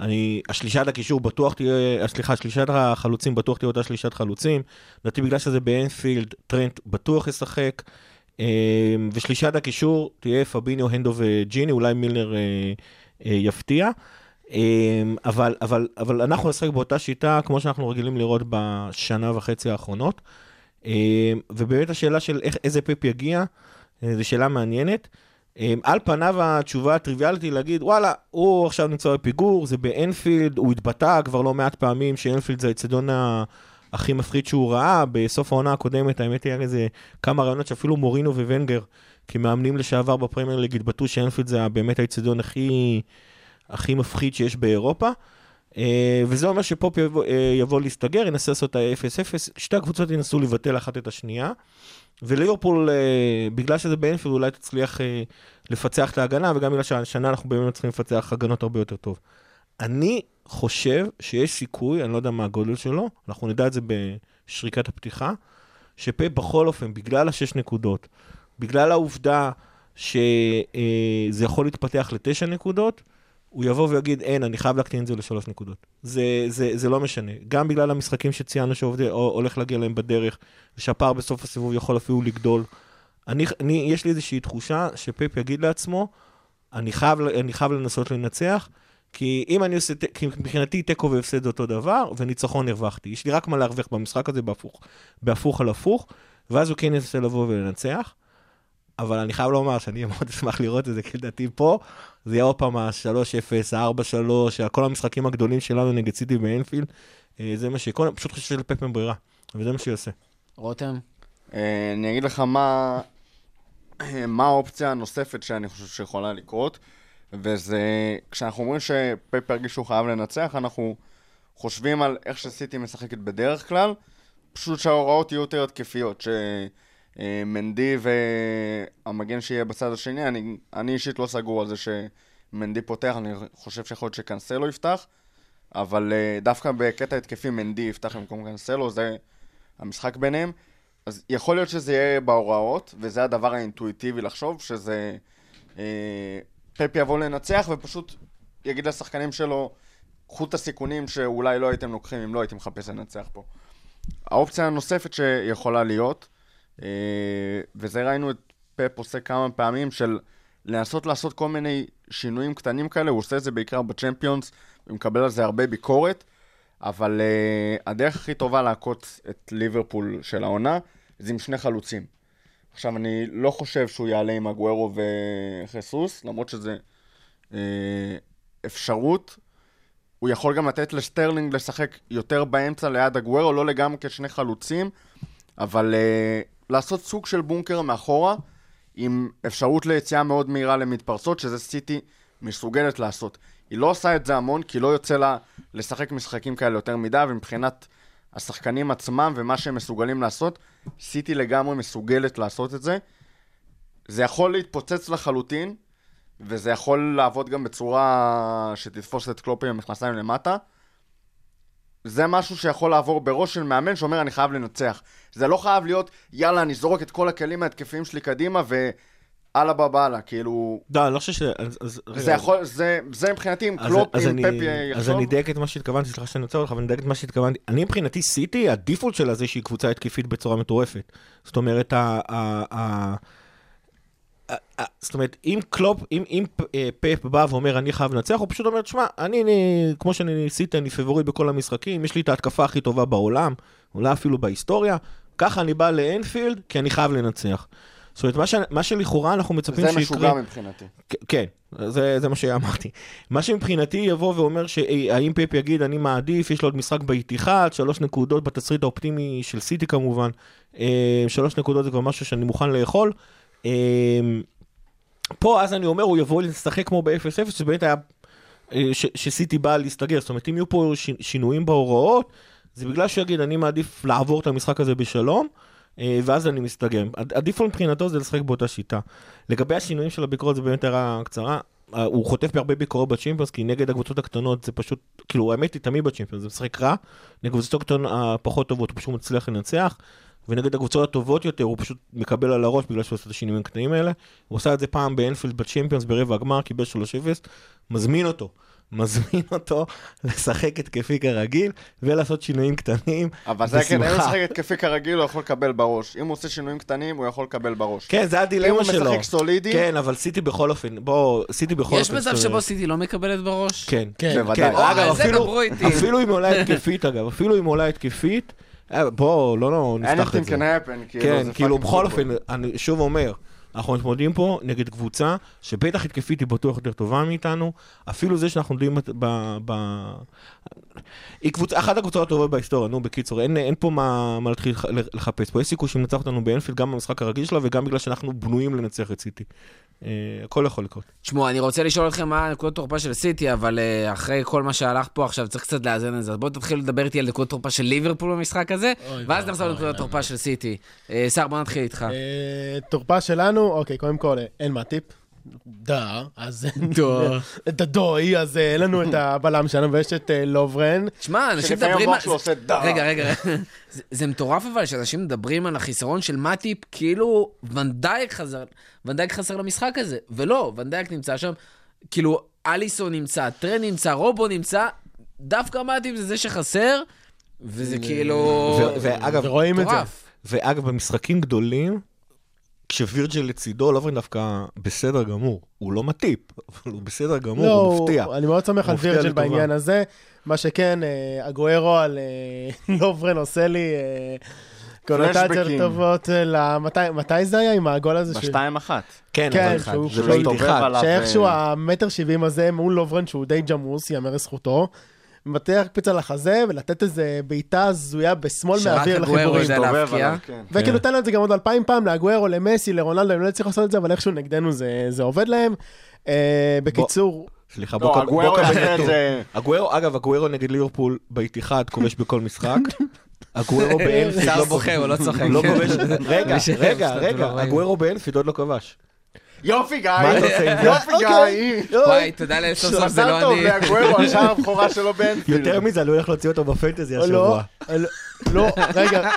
אני, השלישת הקישור בטוח תהיה, סליחה, שלישת החלוצים בטוח תהיה אותה שלישת חלוצים. לדעתי בגלל שזה באנפילד, טרנט בטוח ישחק. אה, ושלישת הקישור תהיה פביניו, הנדו וג'יני, אולי מילנר אה, אה, יפתיע. אה, אבל, אבל, אבל אנחנו נשחק באותה שיטה, כמו שאנחנו רגילים לראות בשנה וחצי האחרונות. אה, ובאמת השאלה של איך, איזה פפ יגיע, אה, זו שאלה מעניינת. אה, על פניו התשובה הטריוויאלית היא להגיד, וואלה, הוא עכשיו נמצא בפיגור, זה באנפילד, הוא התבטא כבר לא מעט פעמים שאנפילד זה האצטדיון הכי מפחיד שהוא ראה. בסוף העונה הקודמת, האמת היה איזה כמה רעיונות שאפילו מורינו וונגר, כמאמנים לשעבר בפרמייר ליג, התבטאו שאנפילד זה באמת האצטדיון הכי, הכי מפחיד שיש באירופה. אה, וזה אומר שפופ יבוא, אה, יבוא להסתגר, ינסה לעשות את ה-0-0, שתי הקבוצות ינסו לבטל אחת את השנייה. וליברפול, אה, בגלל שזה באנפילד, אולי תצליח אה, לפצח את ההגנה, וגם בגלל שהשנה אנחנו באמת צריכים לפצח הגנות הרבה יותר טוב. אני חושב שיש סיכוי, אני לא יודע מה הגודל שלו, אנחנו נדע את זה בשריקת הפתיחה, שפה בכל אופן, בגלל השש נקודות, בגלל העובדה שזה יכול להתפתח לתשע נקודות, הוא יבוא ויגיד, אין, אני חייב להקטין את זה לשלוש נקודות. זה, זה, זה לא משנה. גם בגלל המשחקים שציינו שהולך להגיע להם בדרך, ושהפער בסוף הסיבוב יכול אפילו לגדול. אני, אני, יש לי איזושהי תחושה שפפ יגיד לעצמו, אני חייב, אני חייב לנסות לנצח, כי אם אני עושה, כי מבחינתי תיקו והפסד זה אותו דבר, וניצחון הרווחתי. יש לי רק מה להרוויח במשחק הזה בהפוך, בהפוך על הפוך, ואז הוא כן ינסה לבוא ולנצח. אבל אני חייב לומר שאני מאוד אשמח לראות את זה, כי לדעתי פה זה יהיה עוד פעם ה-3-0, ה-4-3, כל המשחקים הגדולים שלנו נגד סיטי באנפילד, אה, זה מה שיקרה, פשוט חושב שלפפ אין ברירה, וזה מה שיעשה. רותם? אה, אני אגיד לך מה, מה האופציה הנוספת שאני חושב שיכולה לקרות, וזה כשאנחנו אומרים שפפ הרגיש שהוא חייב לנצח, אנחנו חושבים על איך שסיטי משחקת בדרך כלל, פשוט שההוראות יהיו יותר התקפיות, אה, מנדי והמגן שיהיה בצד השני, אני, אני אישית לא סגור על זה שמנדי פותח, אני חושב שיכול להיות שקנסלו יפתח, אבל אה, דווקא בקטע התקפי מנדי יפתח במקום קנסלו, זה המשחק ביניהם. אז יכול להיות שזה יהיה בהוראות, וזה הדבר האינטואיטיבי לחשוב, שזה... אה, פפ יבוא לנצח ופשוט יגיד לשחקנים שלו, קחו את הסיכונים שאולי לא הייתם לוקחים אם לא הייתם מחפש לנצח פה. האופציה הנוספת שיכולה להיות, אה, וזה ראינו את פפ עושה כמה פעמים, של לנסות לעשות כל מיני שינויים קטנים כאלה, הוא עושה את זה בעיקר בצ'מפיונס, ומקבל על זה הרבה ביקורת, אבל uh, הדרך הכי טובה לעקוץ את ליברפול של העונה, זה עם שני חלוצים. עכשיו, אני לא חושב שהוא יעלה עם אגוארו וז'סוס, למרות שזה אה, אפשרות. הוא יכול גם לתת לסטרלינג לשחק יותר באמצע ליד אגוארו, לא לגמרי כשני חלוצים, אבל אה, לעשות סוג של בונקר מאחורה, עם אפשרות ליציאה מאוד מהירה למתפרצות, שזה סיטי מסוגלת לעשות. היא לא עושה את זה המון, כי לא יוצא לה לשחק משחקים כאלה יותר מדי, ומבחינת השחקנים עצמם ומה שהם מסוגלים לעשות, סיטי לגמרי מסוגלת לעשות את זה. זה יכול להתפוצץ לחלוטין, וזה יכול לעבוד גם בצורה שתתפוס את קלופ עם המכנסיים למטה. זה משהו שיכול לעבור בראש של מאמן שאומר אני חייב לנצח. זה לא חייב להיות יאללה אני זורק את כל הכלים ההתקפיים שלי קדימה ועל הבאב אללה, כאילו... לא, אני לא חושב ש... זה יכול, זה, זה מבחינתי אם קלופ, אם אני- פפ יחשוב. אז אני אדייק את מה שהתכוונתי, סליחה שאני עוצר אותך, אבל אני אדייק את מה שהתכוונתי. אני מבחינתי סיטי, הדיפולט שלה זה שהיא קבוצה התקפית בצורה מטורפת. זאת אומרת, ה... זאת אומרת, אם קלופ, אם, אם פ- אה, בא ואומר אני חייב לנצח, הוא פשוט אומר, תשמע, אני, אני, כמו שאני ניסיתי, אני פבוריט בכל המשחקים, יש לי את ההתקפה הכי טובה בעולם, אולי אפילו בהיסטוריה, ככה אני בא לאנפילד, כי אני חייב לנצח. זאת אומרת, מה, ש, מה שלכאורה אנחנו מצפים זה שיקרה... משוגע מבחינתי. כן, זה, זה מה שאמרתי. מה שמבחינתי יבוא ואומר שהאם פפ יגיד, אני מעדיף, יש לו עוד משחק באיתיחד, שלוש נקודות בתסריט האופטימי של סיטי כמובן, אה, שלוש נקודות זה כבר משהו שאני מוכן לאכול. אה, פה אז אני אומר, הוא יבוא לשחק כמו ב-0-0, שבאמת היה, אה, ש- שסיטי באה להסתגר. זאת אומרת, אם יהיו פה שינויים בהוראות, זה בגלל שהוא יגיד, אני מעדיף לעבור את המשחק הזה בשלום. אה, ואז אני מסתגר. הד- הדיפולט מבחינתו זה לשחק באותה שיטה. לגבי השינויים של הביקורת זה באמת הערה קצרה. אה, הוא חוטף בהרבה ביקורות בצ'ימפיונס, כי נגד הקבוצות הקטנות זה פשוט, כאילו האמת היא תמיד בצ'ימפיונס, זה משחק רע. נגד הקבוצות הפחות טובות הוא פשוט מצליח לנצח. ונגד הקבוצות הטובות יותר הוא פשוט מקבל על הראש בגלל שהוא עושה את השינויים הקטנים האלה. הוא עשה את זה פעם באנפילד בצ'ימפיונס ברבע הגמר, קיבל 3-0, מזמין אותו. מזמין אותו לשחק התקפי כרגיל ולעשות שינויים קטנים. אבל זה כן, אם הוא. משחק התקפי כרגיל, הוא יכול לקבל בראש. אם הוא עושה שינויים קטנים, הוא יכול לקבל בראש. כן, זה אם הדילמה הוא שלו. משחק סולידי, כן, אבל סיטי בכל אופן, בוא, סיטי בכל יש אופן... מצב זאת שבו סיטי לא מקבלת בראש? כן, כן. בוודאי. כן, או, אגב, זה אפילו- אם עולה התקפית, אגב, אפילו אם עולה התקפית, אה, בוא, לא, לא, נפתח את anything זה. can happen, כאילו, כן, כאילו, בכל. אופן, אני שוב אומר, אנחנו מתמודדים פה נגד קבוצה שבטח התקפית היא בטוח יותר טובה מאיתנו, אפילו זה שאנחנו יודעים ב... ב... היא קבוצה, אחת הקבוצות הטובות בהיסטוריה, נו, בקיצור, אין, אין פה מה, מה להתחיל לח- לחפש פה, יש סיכוי שננצח אותנו באנפילד גם במשחק הרגיל שלה וגם בגלל שאנחנו בנויים לנצח את סיטי. אה, הכל יכול לקרות. תשמעו, אני רוצה לשאול אתכם מה נקודות תורפה של סיטי, אבל uh, אחרי כל מה שהלך פה עכשיו צריך קצת לאזן את זה. אז בואו תתחילו לדבר איתי על נקודות תורפה של ליברפול במשחק הזה, ואז נחזור לנקודות תורפה של סיטי. אה, סער, בוא נתחיל איתך. אה, תורפה שלנו, אוקיי, קודם כל, אה, אין מאטיפ. דה, אז... את הדוי, אז אה, אין לנו את הבלם שלנו, ויש את אה, לוברן. תשמע, אנשים שלפעמים מדברים המוח על... שלו עושה דה. רגע, רגע, זה- מטורף אבל שאנשים מדברים על החיסרון של מאטיפ, כאילו ון דייק חזר, ון דייק חסר למשחק הזה, ולא, ון דייק נמצא שם, כאילו אליסון נמצא, טרנט נמצא, רובו נמצא, דווקא מאטיפ זה זה שחסר, וזה כאילו... ואגב, ורואים את זה. ואגב, במשחקים גדולים, כשווירג'ל לצידו, לוברן דווקא בסדר גמור. הוא לא מאטיפ, אבל הוא בסדר גמור, לא, הוא מפתיע. אני מאוד סומך על וירג'ל לטובה. בעניין הזה. מה שכן, אה, הגוארו על אה, לוברן עושה לי אה, קונוטציות. טובות. אה, למתי- מתי זה היה עם הגול הזה? בשתיים אחת. כן, כן, אבל שהוא- זה שהוא לא. עליו. שאיכשהו אה, המטר שבעים הזה מול לוברן, שהוא די ג'מוס, יאמר לזכותו. מטה הקפיץ על החזה ולתת איזה בעיטה הזויה בשמאל שרק מהאוויר לחיבורים. יודע הסתובב להבקיע. עליו, כן. וכאילו תן לו את זה גם עוד אלפיים פעם לאגוארו, למסי, לרונלדו, הם לא הצליחו לעשות את זה, אבל איכשהו נגדנו זה, זה עובד להם. אה, בקיצור, סליחה, לא, נתון. זה. הגוארו, אגב, הגוארו נגד ליברפול באיתיחד כובש בכל משחק. הגוורו באנפילד שר לא בוכה, הוא לא צוחק. לא כן. רגע, רגע, רגע, לא רואים. הגוורו באנפילד עוד לא כבש. יופי, גיא! מה אתה עושה עם זה? יופי, אוקיי. גיא! וואי, תודה לאל סוף סוף זה מזל לא טוב אני. לאגוורו על שער הבכורה שלו באנפילד. יותר מזה, אני הולך להוציא אותו בפנטזי או השבוע. לא, לא, לא, רגע,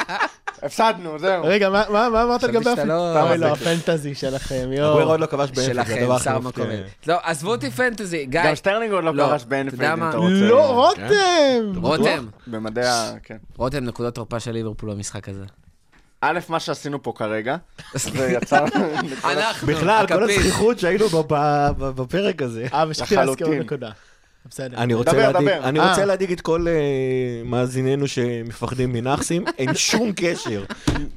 הפסדנו, זהו. רגע, מה מה- מה אמרת לגבי הפנטזי? לא- לא, שלכם, הגוורו יואו. עוד לא כבש באנפילד, זה הדבר הכי מפתיע. לא, עזבו אותי פנטזי, גיא. גם שטרלינג עוד לא לא, כבש באנפילד, אם? אתה רוצה. לא, רותם! רותם, במדעי ה... כן. רותם, נקודות תורפה של ליברפול במשחק הזה. א', מה שעשינו פה כרגע, זה יצר... אנחנו, בכלל, כל. הזכיחות שהיינו ב- ב- ב- בפרק הזה. אה, ושכחתי להזכיר עוד. נקודה. בסדר. אני רוצה דבר, להדאיג- דבר. אני אה. רוצה להדאיג את כל אה, מאזיננו שמפחדים מנאחסים, אין שום קשר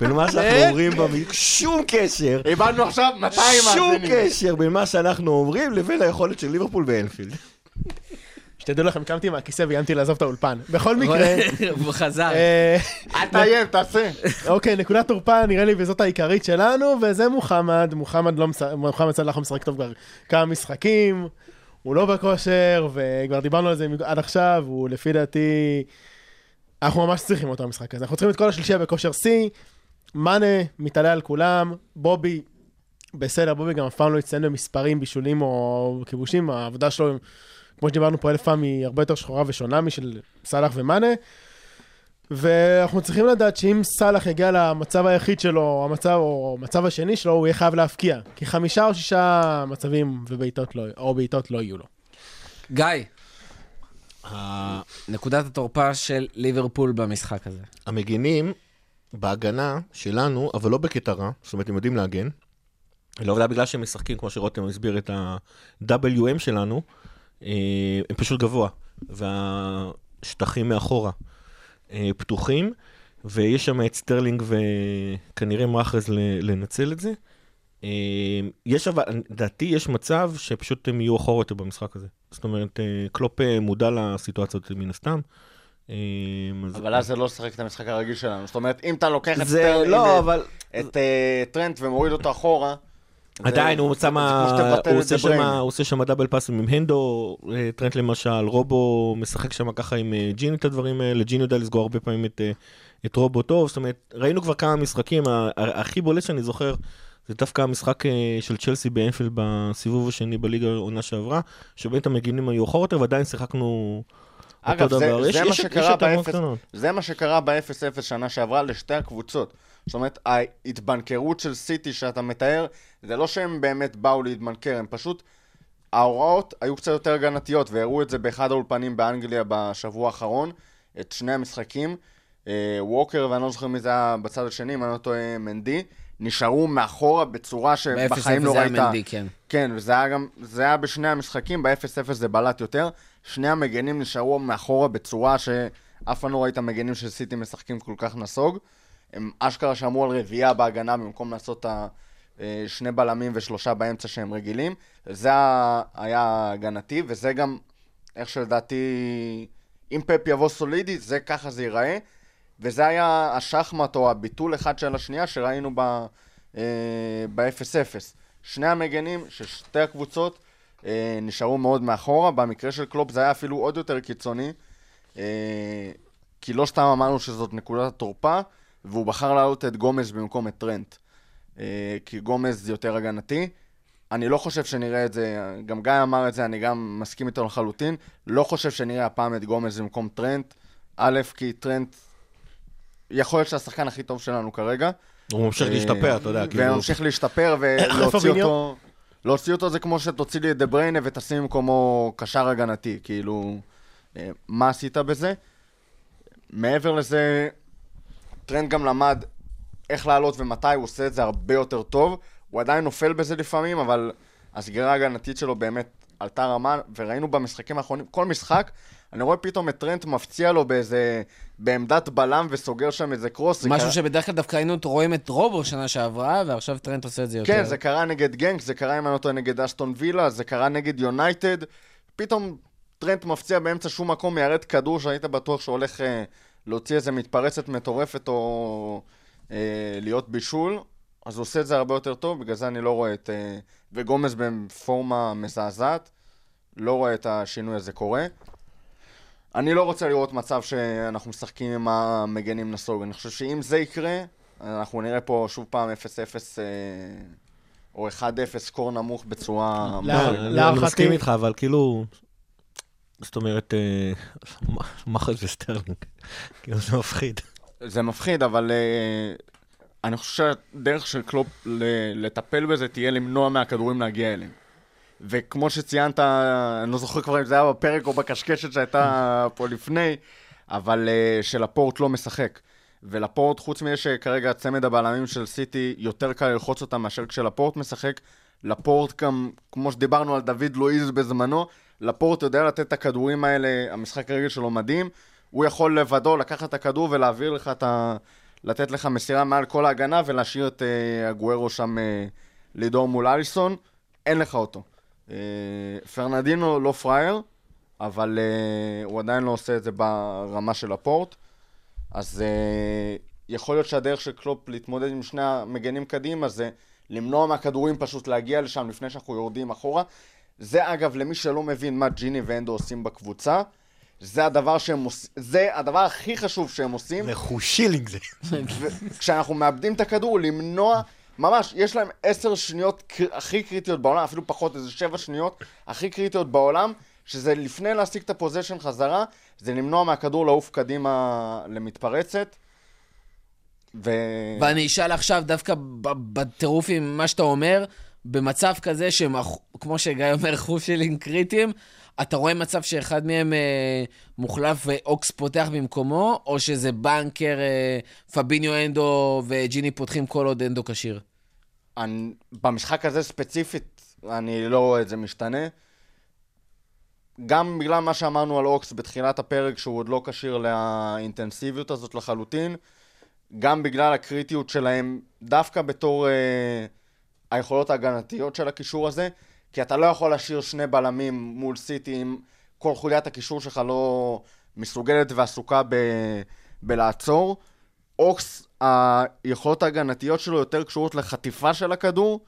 בין מה שאנחנו אומרים, במ- שום קשר, איבדנו עכשיו 200 שום מאזינים. קשר בין מה שאנחנו אומרים לבין היכולת של ליברפול באנפילד. שתדעו לכם, קמתי מהכיסא ואיימתי לעזוב את האולפן. בכל מקרה, הוא חזר. אה, אל תאיים, תעשה. אוקיי, נקודת תורפה נראה לי וזאת העיקרית שלנו, וזה מוחמד. מוחמד לא מש- מוחמד סלאח לא משחק טוב כבר כמה משחקים, הוא לא בכושר, וכבר דיברנו על זה עד עכשיו, הוא לפי דעתי... אנחנו ממש צריכים אותו במשחק הזה. אנחנו צריכים את כל השלישייה בכושר שיא, מאנה מתעלה על כולם, בובי, בסדר, בובי גם אף פעם לא יציין במספרים, בישולים או כיבושים, העבודה שלו, כמו שדיברנו פה אלף פעם, היא הרבה יותר שחורה ושונה משל סאלח ומאנה. ואנחנו צריכים לדעת שאם סאלח יגיע למצב היחיד שלו, המצב, או המצב השני שלו, הוא יהיה חייב להפקיע. כי חמישה או שישה מצבים ובעיטות לא, או בעיטות לא יהיו לו. גיא, נקודת התורפה של ליברפול במשחק הזה. המגינים בהגנה שלנו, אבל לא בקטע רע, זאת אומרת, הם יודעים להגן. לא יודע בגלל שהם משחקים, כמו שרותם הסביר, את ה-WM שלנו, הם פשוט גבוה, והשטחים מאחורה אה, פתוחים, ויש שם את סטרלינג וכנראה מאחרז ל- לנצל את זה. אה, יש אבל, לדעתי יש מצב שפשוט הם יהיו אחורה יותר במשחק הזה. זאת אומרת, אה, קלופ אה, מודע לסיטואציות מן הסתם. אה, אבל אז זה לא לשחק את המשחק הרגיל שלנו. זאת אומרת, אם אתה לוקח את סטרלינג, לא, את- אה, טרנט ומוריד אותו אחורה, עדיין הוא זה- זה עושה. שם, דאבל פאסים עם הנדו, אה, טרנט למשל, רובו משחק שם ככה עם אה, ג'יני את הדברים האלה, ג'יני יודע לסגור הרבה פעמים את, אה, את רובו טוב, זאת אומרת, ראינו כבר כמה משחקים, הכי בולט שאני זוכר, זה דווקא המשחק של צ'לסי באנפילד בסיבוב השני בליגה העונה שעברה, שבאמת המגינים היו אחורה יותר ועדיין שיחקנו אגב, זה- דבר. יש- זה מה יש- יתרונות באפס-. זה מה שקרה ב-0-0 שנה שעברה לשתי הקבוצות. זאת אומרת, ההתבנקרות של סיטי שאתה מתאר, זה לא שהם באמת באו להתבנקר, הם פשוט... ההוראות היו קצת יותר הגנתיות, והראו את זה באחד האולפנים באנגליה בשבוע האחרון, את שני המשחקים. אה, ווקר, ואני לא זוכר מי זה היה בצד השני, אם אני לא טועה, מנדי, נשארו מאחורה בצורה שבחיים ב-0-0 לא זה היה. מנדי, כן. כן, וזה היה גם, זה היה בשני המשחקים, ב-0-0 זה בלט יותר. שני המגנים נשארו מאחורה בצורה שאף פעם לא ראית מגנים של סיטי משחקים כל כך נסוג. הם אשכרה שמרו על רביעייה בהגנה במקום לעשות את השני בלמים ושלושה באמצע שהם רגילים. זה היה הגנתי, וזה גם איך שלדעתי, אם פפ יבוא סולידי, זה ככה זה ייראה. וזה היה השחמט או הביטול אחד של השנייה שראינו ב- אה, ב-0-0. שני המגנים של שתי הקבוצות אה, נשארו מאוד מאחורה, במקרה של קלופ זה היה אפילו עוד יותר קיצוני, אה, כי לא סתם אמרנו שזאת נקודת התורפה, והוא בחר להעלות את גומז במקום את טרנט. אה, כי גומז יותר הגנתי. אני לא חושב שנראה את זה, גם גיא אמר את זה, אני גם מסכים איתו לחלוטין. לא חושב שנראה הפעם את גומז במקום טרנט. א', כי טרנט יכול להיות שהשחקן הכי טוב שלנו כרגע. הוא ממשיך אה, להשתפר, אתה יודע, כאילו... וממשיך להשתפר ולהוציא? אותו... להוציא אותו זה כמו שתוציא לי את דה בריינה ותשים במקומו קשר הגנתי, כאילו, אה, מה עשית בזה? מעבר לזה, טרנט גם למד איך לעלות ומתי, הוא עושה את זה הרבה יותר טוב. הוא עדיין נופל בזה לפעמים, אבל הסגירה ההגנתית שלו באמת עלתה רמה, וראינו במשחקים האחרונים, כל משחק, אני רואה פתאום את טרנט מפציע לו באיזה, בעמדת בלם וסוגר שם איזה קרוס. משהו קרה- שבדרך כלל דווקא היינו רואים את רובו שנה שעברה, ועכשיו טרנט עושה את זה יותר. כן, זה קרה נגד גנק, זה קרה אם אני לא טועה נגד אסטון וילה, זה קרה נגד יונייטד. פתאום טרנט מפציע באמצע שום מקום, מיירט כדור שהיית בטוח שהולך אה, להוציא איזה מתפרצת מטורפת או אה, להיות בישול, אז הוא עושה את זה הרבה יותר טוב, בגלל זה אני לא רואה את... אה, וגומז בפורמה מזעזעת, לא רואה את השינוי הזה קורה. אני לא רוצה לראות מצב שאנחנו משחקים עם המגנים נסוג. אני חושב שאם זה יקרה, אנחנו נראה פה שוב פעם 0-0 אה, או 1-0 סקור נמוך בצורה... לא, לא, אני להערכתי- מסכים איתך, אבל כאילו... זאת אומרת, אה, מה- מה חושב סטרלינג? כאילו זה מפחיד. זה מפחיד, אבל אה, אני חושב שהדרך של קלופ לטפל בזה תהיה למנוע מהכדורים להגיע אליהם. וכמו שציינת, אני לא זוכר כבר אם זה היה בפרק או בקשקשת שהייתה פה לפני, אבל אה, שלפורט לא משחק. ולפורט, חוץ מזה שכרגע צמד הבלמים של סיטי, יותר קל ללחוץ אותם מאשר כשלפורט משחק, לפורט גם, כמו שדיברנו על דוד לואיז בזמנו, לפורט יודע לתת את הכדורים האלה, המשחק הרגל שלו מדהים, הוא יכול לבדו לקחת את הכדור ולהעביר לך את ה... לתת לך מסירה מעל כל ההגנה ולהשאיר את אה, הגוארו שם אה, לידור מול אליסון, אין לך אותו. אה, פרנדינו לא פראייר, אבל הוא עדיין לא עושה את זה ברמה של הפורט. אז יכול להיות שהדרך של קלופ להתמודד עם שני המגנים קדימה זה למנוע מהכדורים פשוט להגיע לשם לפני שאנחנו יורדים אחורה. זה אגב, למי שלא מבין מה ג'יני ואנדו עושים בקבוצה, זה הדבר שהם עושים, זה הדבר הכי חשוב שהם עושים. זה חושילינג זה. וכשאנחנו מאבדים את הכדור, למנוע, ממש, יש להם עשר שניות קר- הכי קריטיות בעולם, אפילו פחות, איזה שבע שניות הכי קריטיות בעולם, שזה לפני להשיג את הפוזיישן חזרה, זה למנוע מהכדור לעוף קדימה למתפרצת. ו... ואני אשאל עכשיו, דווקא ב- בטירוף עם מה שאתה אומר, במצב כזה שהם, כמו שגיא אומר, חושלים קריטיים, אתה רואה מצב שאחד מהם אה, מוחלף ואוקס פותח במקומו, או שזה בנקר, אה, פביניו אנדו וג'יני פותחים כל עוד אנדו כשיר? אני, במשחק הזה ספציפית, אני לא רואה את זה משתנה. גם בגלל מה שאמרנו על אוקס בתחילת הפרק, שהוא עוד לא כשיר לאינטנסיביות הזאת לחלוטין, גם בגלל הקריטיות שלהם, דווקא בתור אה, היכולות ההגנתיות של הקישור הזה, כי אתה לא יכול להשאיר שני בלמים מול סיטי אם כל חוליית הקישור שלך לא מסוגלת ועסוקה ב, בלעצור. אוקס, היכולות ההגנתיות שלו יותר קשורות לחטיפה של הכדור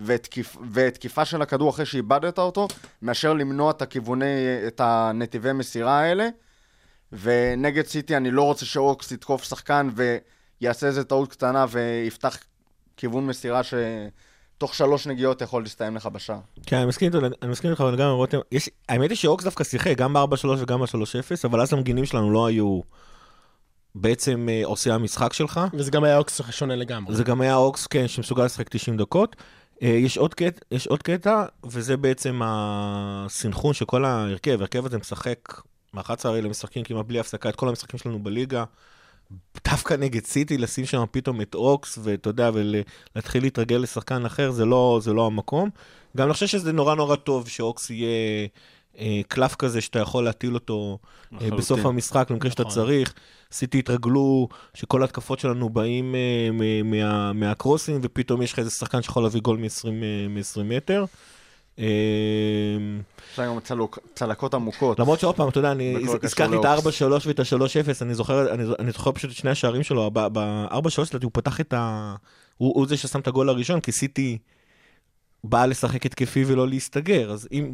ותקיפ, ותקיפה של הכדור אחרי שאיבדת אותו, מאשר למנוע את הכיווני, את הנתיבי מסירה האלה. ונגד סיטי אני לא רוצה שאוקס יתקוף שחקן ויעשה איזה טעות קטנה ויפתח כיוון מסירה שתוך שלוש נגיעות יכול להסתיים לך בשער. כן, אני מסכים איתו, אני מסכים איתך, אבל גם עם רותם, יש, האמת היא שאוקס דווקא שיחק, גם ב-4-3 וגם ב-3-0, אבל אז המגינים שלנו לא היו בעצם אה, עושי המשחק שלך. וזה גם היה אוקס שונה לגמרי. זה גם היה אוקס, כן, שמסוגל לשחק 90 דקות. אה, יש עוד, קטע, יש עוד קטע, וזה בעצם הסנכרון של כל ההרכב. ההרכב הזה משחק, מ-11 האלה משחקים כמעט בלי הפסקה את כל המשחקים שלנו בליגה. דווקא נגד סיטי, לשים שם פתאום את אוקס, ואתה יודע, ולהתחיל להתרגל לשחקן אחר, זה לא, זה לא המקום. גם אני חושב שזה נורא נורא טוב שאוקס יהיה אה, קלף כזה שאתה יכול להטיל אותו אה. בסוף המשחק, למקרה שאתה נכון. צריך. סיטי התרגלו שכל ההתקפות שלנו באים אה, מ- מה, מהקרוסים, ופתאום יש לך איזה שחקן שיכול להביא גול מ-20 מטר. אה, יש להם צלקות עמוקות. למרות שעוד פעם, אתה יודע, אני הזכרתי את לאוקס. ה-4-3 ואת ה-3-0, אני זוכר, אני, זוכר פשוט את שני השערים שלו, ב-4-3 לדעתי הוא פתח את ה... הוא, זה ששם את הגול הראשון, כי סיטי באה לשחק התקפי ולא להסתגר, אז אם,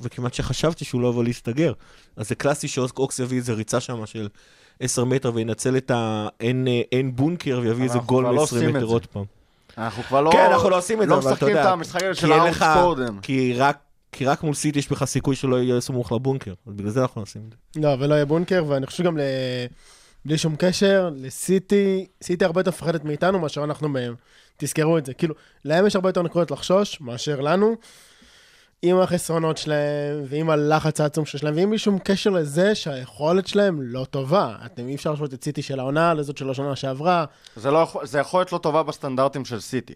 וכמעט שחשבתי שהוא לא יבוא להסתגר, אז זה קלאסי שאוקס יביא איזה ריצה שם של 10 מטר וינצל את האין אין בונקר ויביא איזה גול לא מ-20 עושים את מטר. עוד פעם. אנחנו כבר לא... כן, אנחנו לא עושים את זה, לא אבל אתה משחקים יודע, את המשחק הזה של הארץ לך- קודם. כי רק... כי רק מול סיטי יש בכלל סיכוי שלא יהיה סמוך לבונקר, אז בגלל זה אנחנו עושים את זה. לא, ולא יהיה בונקר, ואני חושב גם ל... בלי שום קשר, לסיטי, סיטי הרבה יותר מפחדת מאיתנו מאשר אנחנו מהם. תזכרו את זה. כאילו, להם יש הרבה יותר נקודות לחשוש מאשר לנו. עם החסרונות שלהם, ועם הלחץ העצום שיש להם, ועם שום קשר לזה שהיכולת שלהם לא טובה. אתם אי אפשר להשוות את סיטי של העונה לזאת של השנה שעברה. זה לא זה יכול להיות לא טובה בסטנדרטים של סיטי.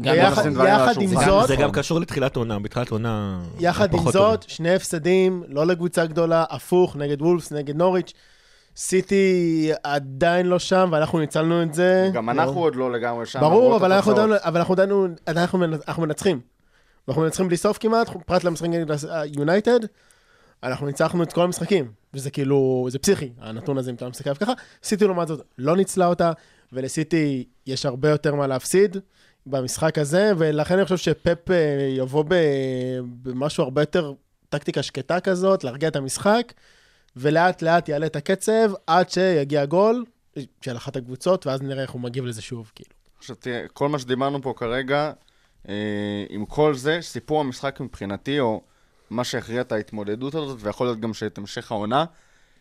גם על יחד עם. זאת, זה גם קשור לתחילת עונה, בתחילת עונה... יחד עם זאת, שני הפסדים, לא לקבוצה גדולה, הפוך, נגד וולפס, נגד נוריץ'. סיטי עדיין לא שם, ואנחנו ניצלנו את זה. גם לא. אנחנו עוד לא לגמרי שם. ברור, אבל אנחנו. עדיין, אבל אנחנו עדיין, אנחנו, מנ- אנחנו מנצחים. אנחנו מנצחים בלי סוף כמעט, פרט למשחק נגד יונייטד, אנחנו ניצחנו את כל המשחקים. וזה כאילו, זה פסיכי, הנתון הזה אם אתה מסתכל עליו ככה. סיטי לעומת זאת לא ניצלה אותה, ולסיטי יש הרבה יותר מה להפסיד במשחק הזה, ולכן אני חושב שפפ אה, יבוא במשהו הרבה יותר טקטיקה שקטה כזאת, להרגיע את המשחק. ולאט לאט יעלה את הקצב עד שיגיע גול של אחת הקבוצות, ואז נראה איך הוא מגיב לזה שוב, כאילו. עכשיו תראה, כל מה שדיברנו פה כרגע, עם כל זה, סיפור המשחק מבחינתי, או מה שהכריע את ההתמודדות הזאת, ויכול להיות גם שאת המשך העונה,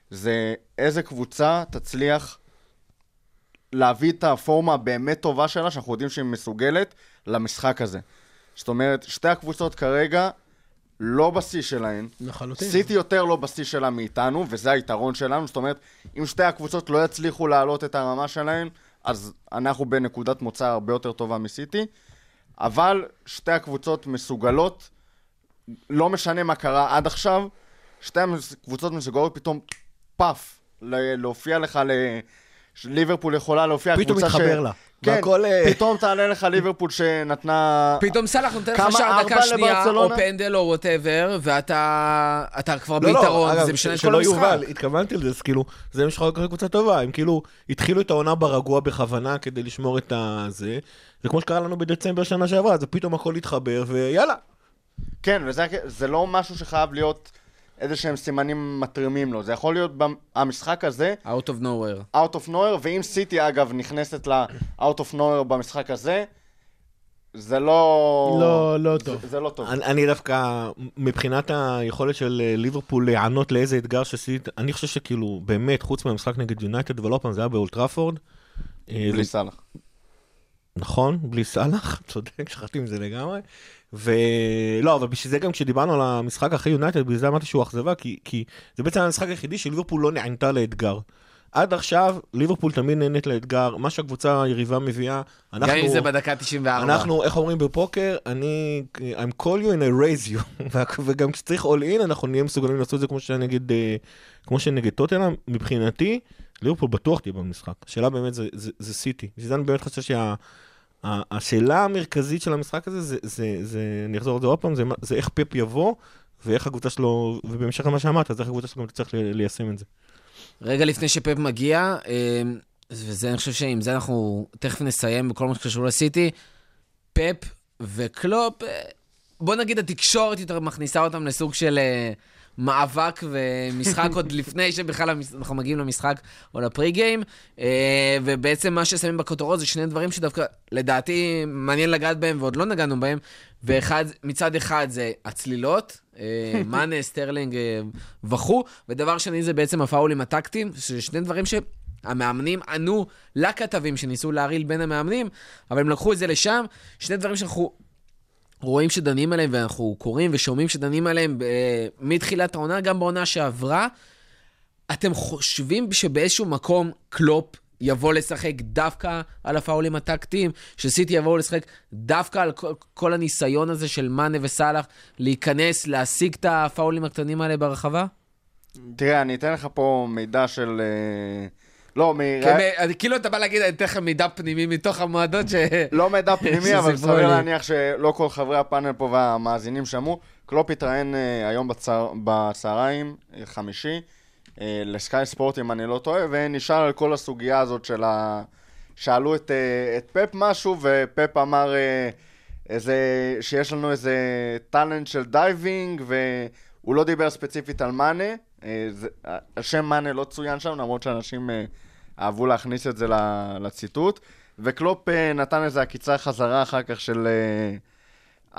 זה איזה קבוצה תצליח להביא את הפורמה הבאמת טובה שלה, שאנחנו יודעים שהיא מסוגלת, למשחק הזה. זאת אומרת, שתי הקבוצות כרגע לא בשיא שלהן. לחלוטין. סיטי יותר לא בשיא שלה מאיתנו, וזה היתרון שלנו. זאת אומרת, אם שתי הקבוצות לא יצליחו להעלות את הרמה שלהן, אז אנחנו בנקודת מוצא הרבה יותר טובה מסיטי. אבל שתי הקבוצות מסוגלות, לא משנה מה קרה עד עכשיו, שתי הקבוצות מסוגלות פתאום פאף, להופיע לך ל... ליברפול יכולה להופיע פתאום קבוצה מתחבר לה. כן, והכל, אה, פתאום תעלה לך ליברפול שנתנה... פתאום סאלח נותן לך כמה, שער דקה שנייה, או לברצלונה? פנדל או וואטאבר, ואתה אתה כבר לא, לא, ביתרון, אגב, זה משנה את כל שלא המשחק. יובל, התכוונתי לזה, כאילו, זה מה שחלק קבוצה טובה, הם כאילו התחילו את העונה ברגוע בכוונה כדי לשמור את הזה, זה כמו שקרה לנו בדצמבר שנה שעברה, אז פתאום הכל התחבר, ויאללה. כן, וזה לא משהו שחייב להיות איזה שהם סימנים מתרימים לו. זה יכול להיות המשחק הזה, Out of nowhere. out of nowhere, ואם סיטי אגב נכנסת ל-out of nowhere במשחק הזה, זה לא... לא, לא טוב. זה, זה לא טוב. אני, אני דווקא, מבחינת היכולת של אה, ליברפול להיענות לאיזה אתגר שעשית, אני חושב שכאילו, באמת, חוץ מהמשחק נגד יונייטד, ולא פעם, זה היה באולטראפורד. אה, בלי סאלח. נכון, בלי סאלח, צודק, שכחתי מזה לגמרי. ולא, אבל בשביל זה גם כשדיברנו על המשחק אחרי יונייטד, בגלל זה אמרתי שהוא אכזבה, כי, כי זה בעצם המשחק היחידי שליברפול לא נענתה לאתגר. עד עכשיו, ליברפול תמיד נהנית לאתגר, מה שהקבוצה היריבה מביאה, אנחנו... גם אם זה בדקה 94. אנחנו, איך אומרים בפוקר, אני, I'm call you and I raise you, וגם כשצריך all in, אנחנו נהיה מסוגלים לעשות את זה כמו שנגד, אה, כמו שנגד טוטנאם, מבחינתי, ליברפול בטוח תהיה במשחק. השאלה באמת זה, זה, זה סיטי. אני באמת חושב שהשאלה המרכזית של המשחק הזה, זה, זה, זה, אני אחזור על זה עוד פעם, זה, זה איך פפ יבוא, ואיך הקבוצה שלו, ובהמשך למה שאמרת, אז איך הקבוצה שלו תצטרך ליישם את זה. רגע לפני שפפ מגיע, אה, וזה, אני חושב שעם זה אנחנו תכף נסיים בכל מה שקשור לסיטי, פפ וקלופ, אה, בוא נגיד התקשורת יותר מכניסה אותם לסוג של אה, מאבק ומשחק עוד לפני שבכלל אנחנו מגיעים למשחק או ל pre-game, אה, ובעצם מה ששמים בכותרות זה שני דברים שדווקא לדעתי מעניין לגעת בהם ועוד לא נגענו בהם, ואחד, מצד אחד זה הצלילות, אה, מאנה, סטרלינג אה, וכו', ודבר שני זה בעצם הפאולים הטקטיים, שזה שני דברים שהמאמנים ענו לכתבים שניסו להרעיל בין המאמנים, אבל הם לקחו את זה לשם, שני דברים שאנחנו רואים שדנים עליהם, ואנחנו קוראים ושומעים שדנים עליהם אה, מתחילת העונה, גם בעונה שעברה. אתם חושבים שבאיזשהו מקום קלופ יבוא לשחק דווקא על הפאולים הטקטיים, שסיטי יבואו לשחק דווקא על כל, הניסיון הזה של מאנה וסאלח להיכנס, להשיג את הפאולים הקטנים האלה ברחבה? תראה, אני אתן לך פה מידע של... אה, לא, מ... כאילו אתה בא להגיד, אני אתן לכם מידע פנימי מתוך המועדון ש... לא מידע פנימי, אבל סביר. להניח שלא כל חברי הפאנל פה והמאזינים שמעו. קלופ התראיין אה, היום בצהר- בצהריים, אה, חמישי, אה, לסקאי ספורט, אם אני לא טועה, ונשאל על כל הסוגיה הזאת של ה... שאלו את, את פפ משהו, ופפ אמר איזה... שיש לנו איזה talent של diving, והוא לא דיבר ספציפית על מאנה. השם מאנה לא צוין שם, למרות שאנשים אהבו להכניס את זה לציטוט. וקלופ אה, נתן איזה עקיצה חזרה אחר כך של... אה,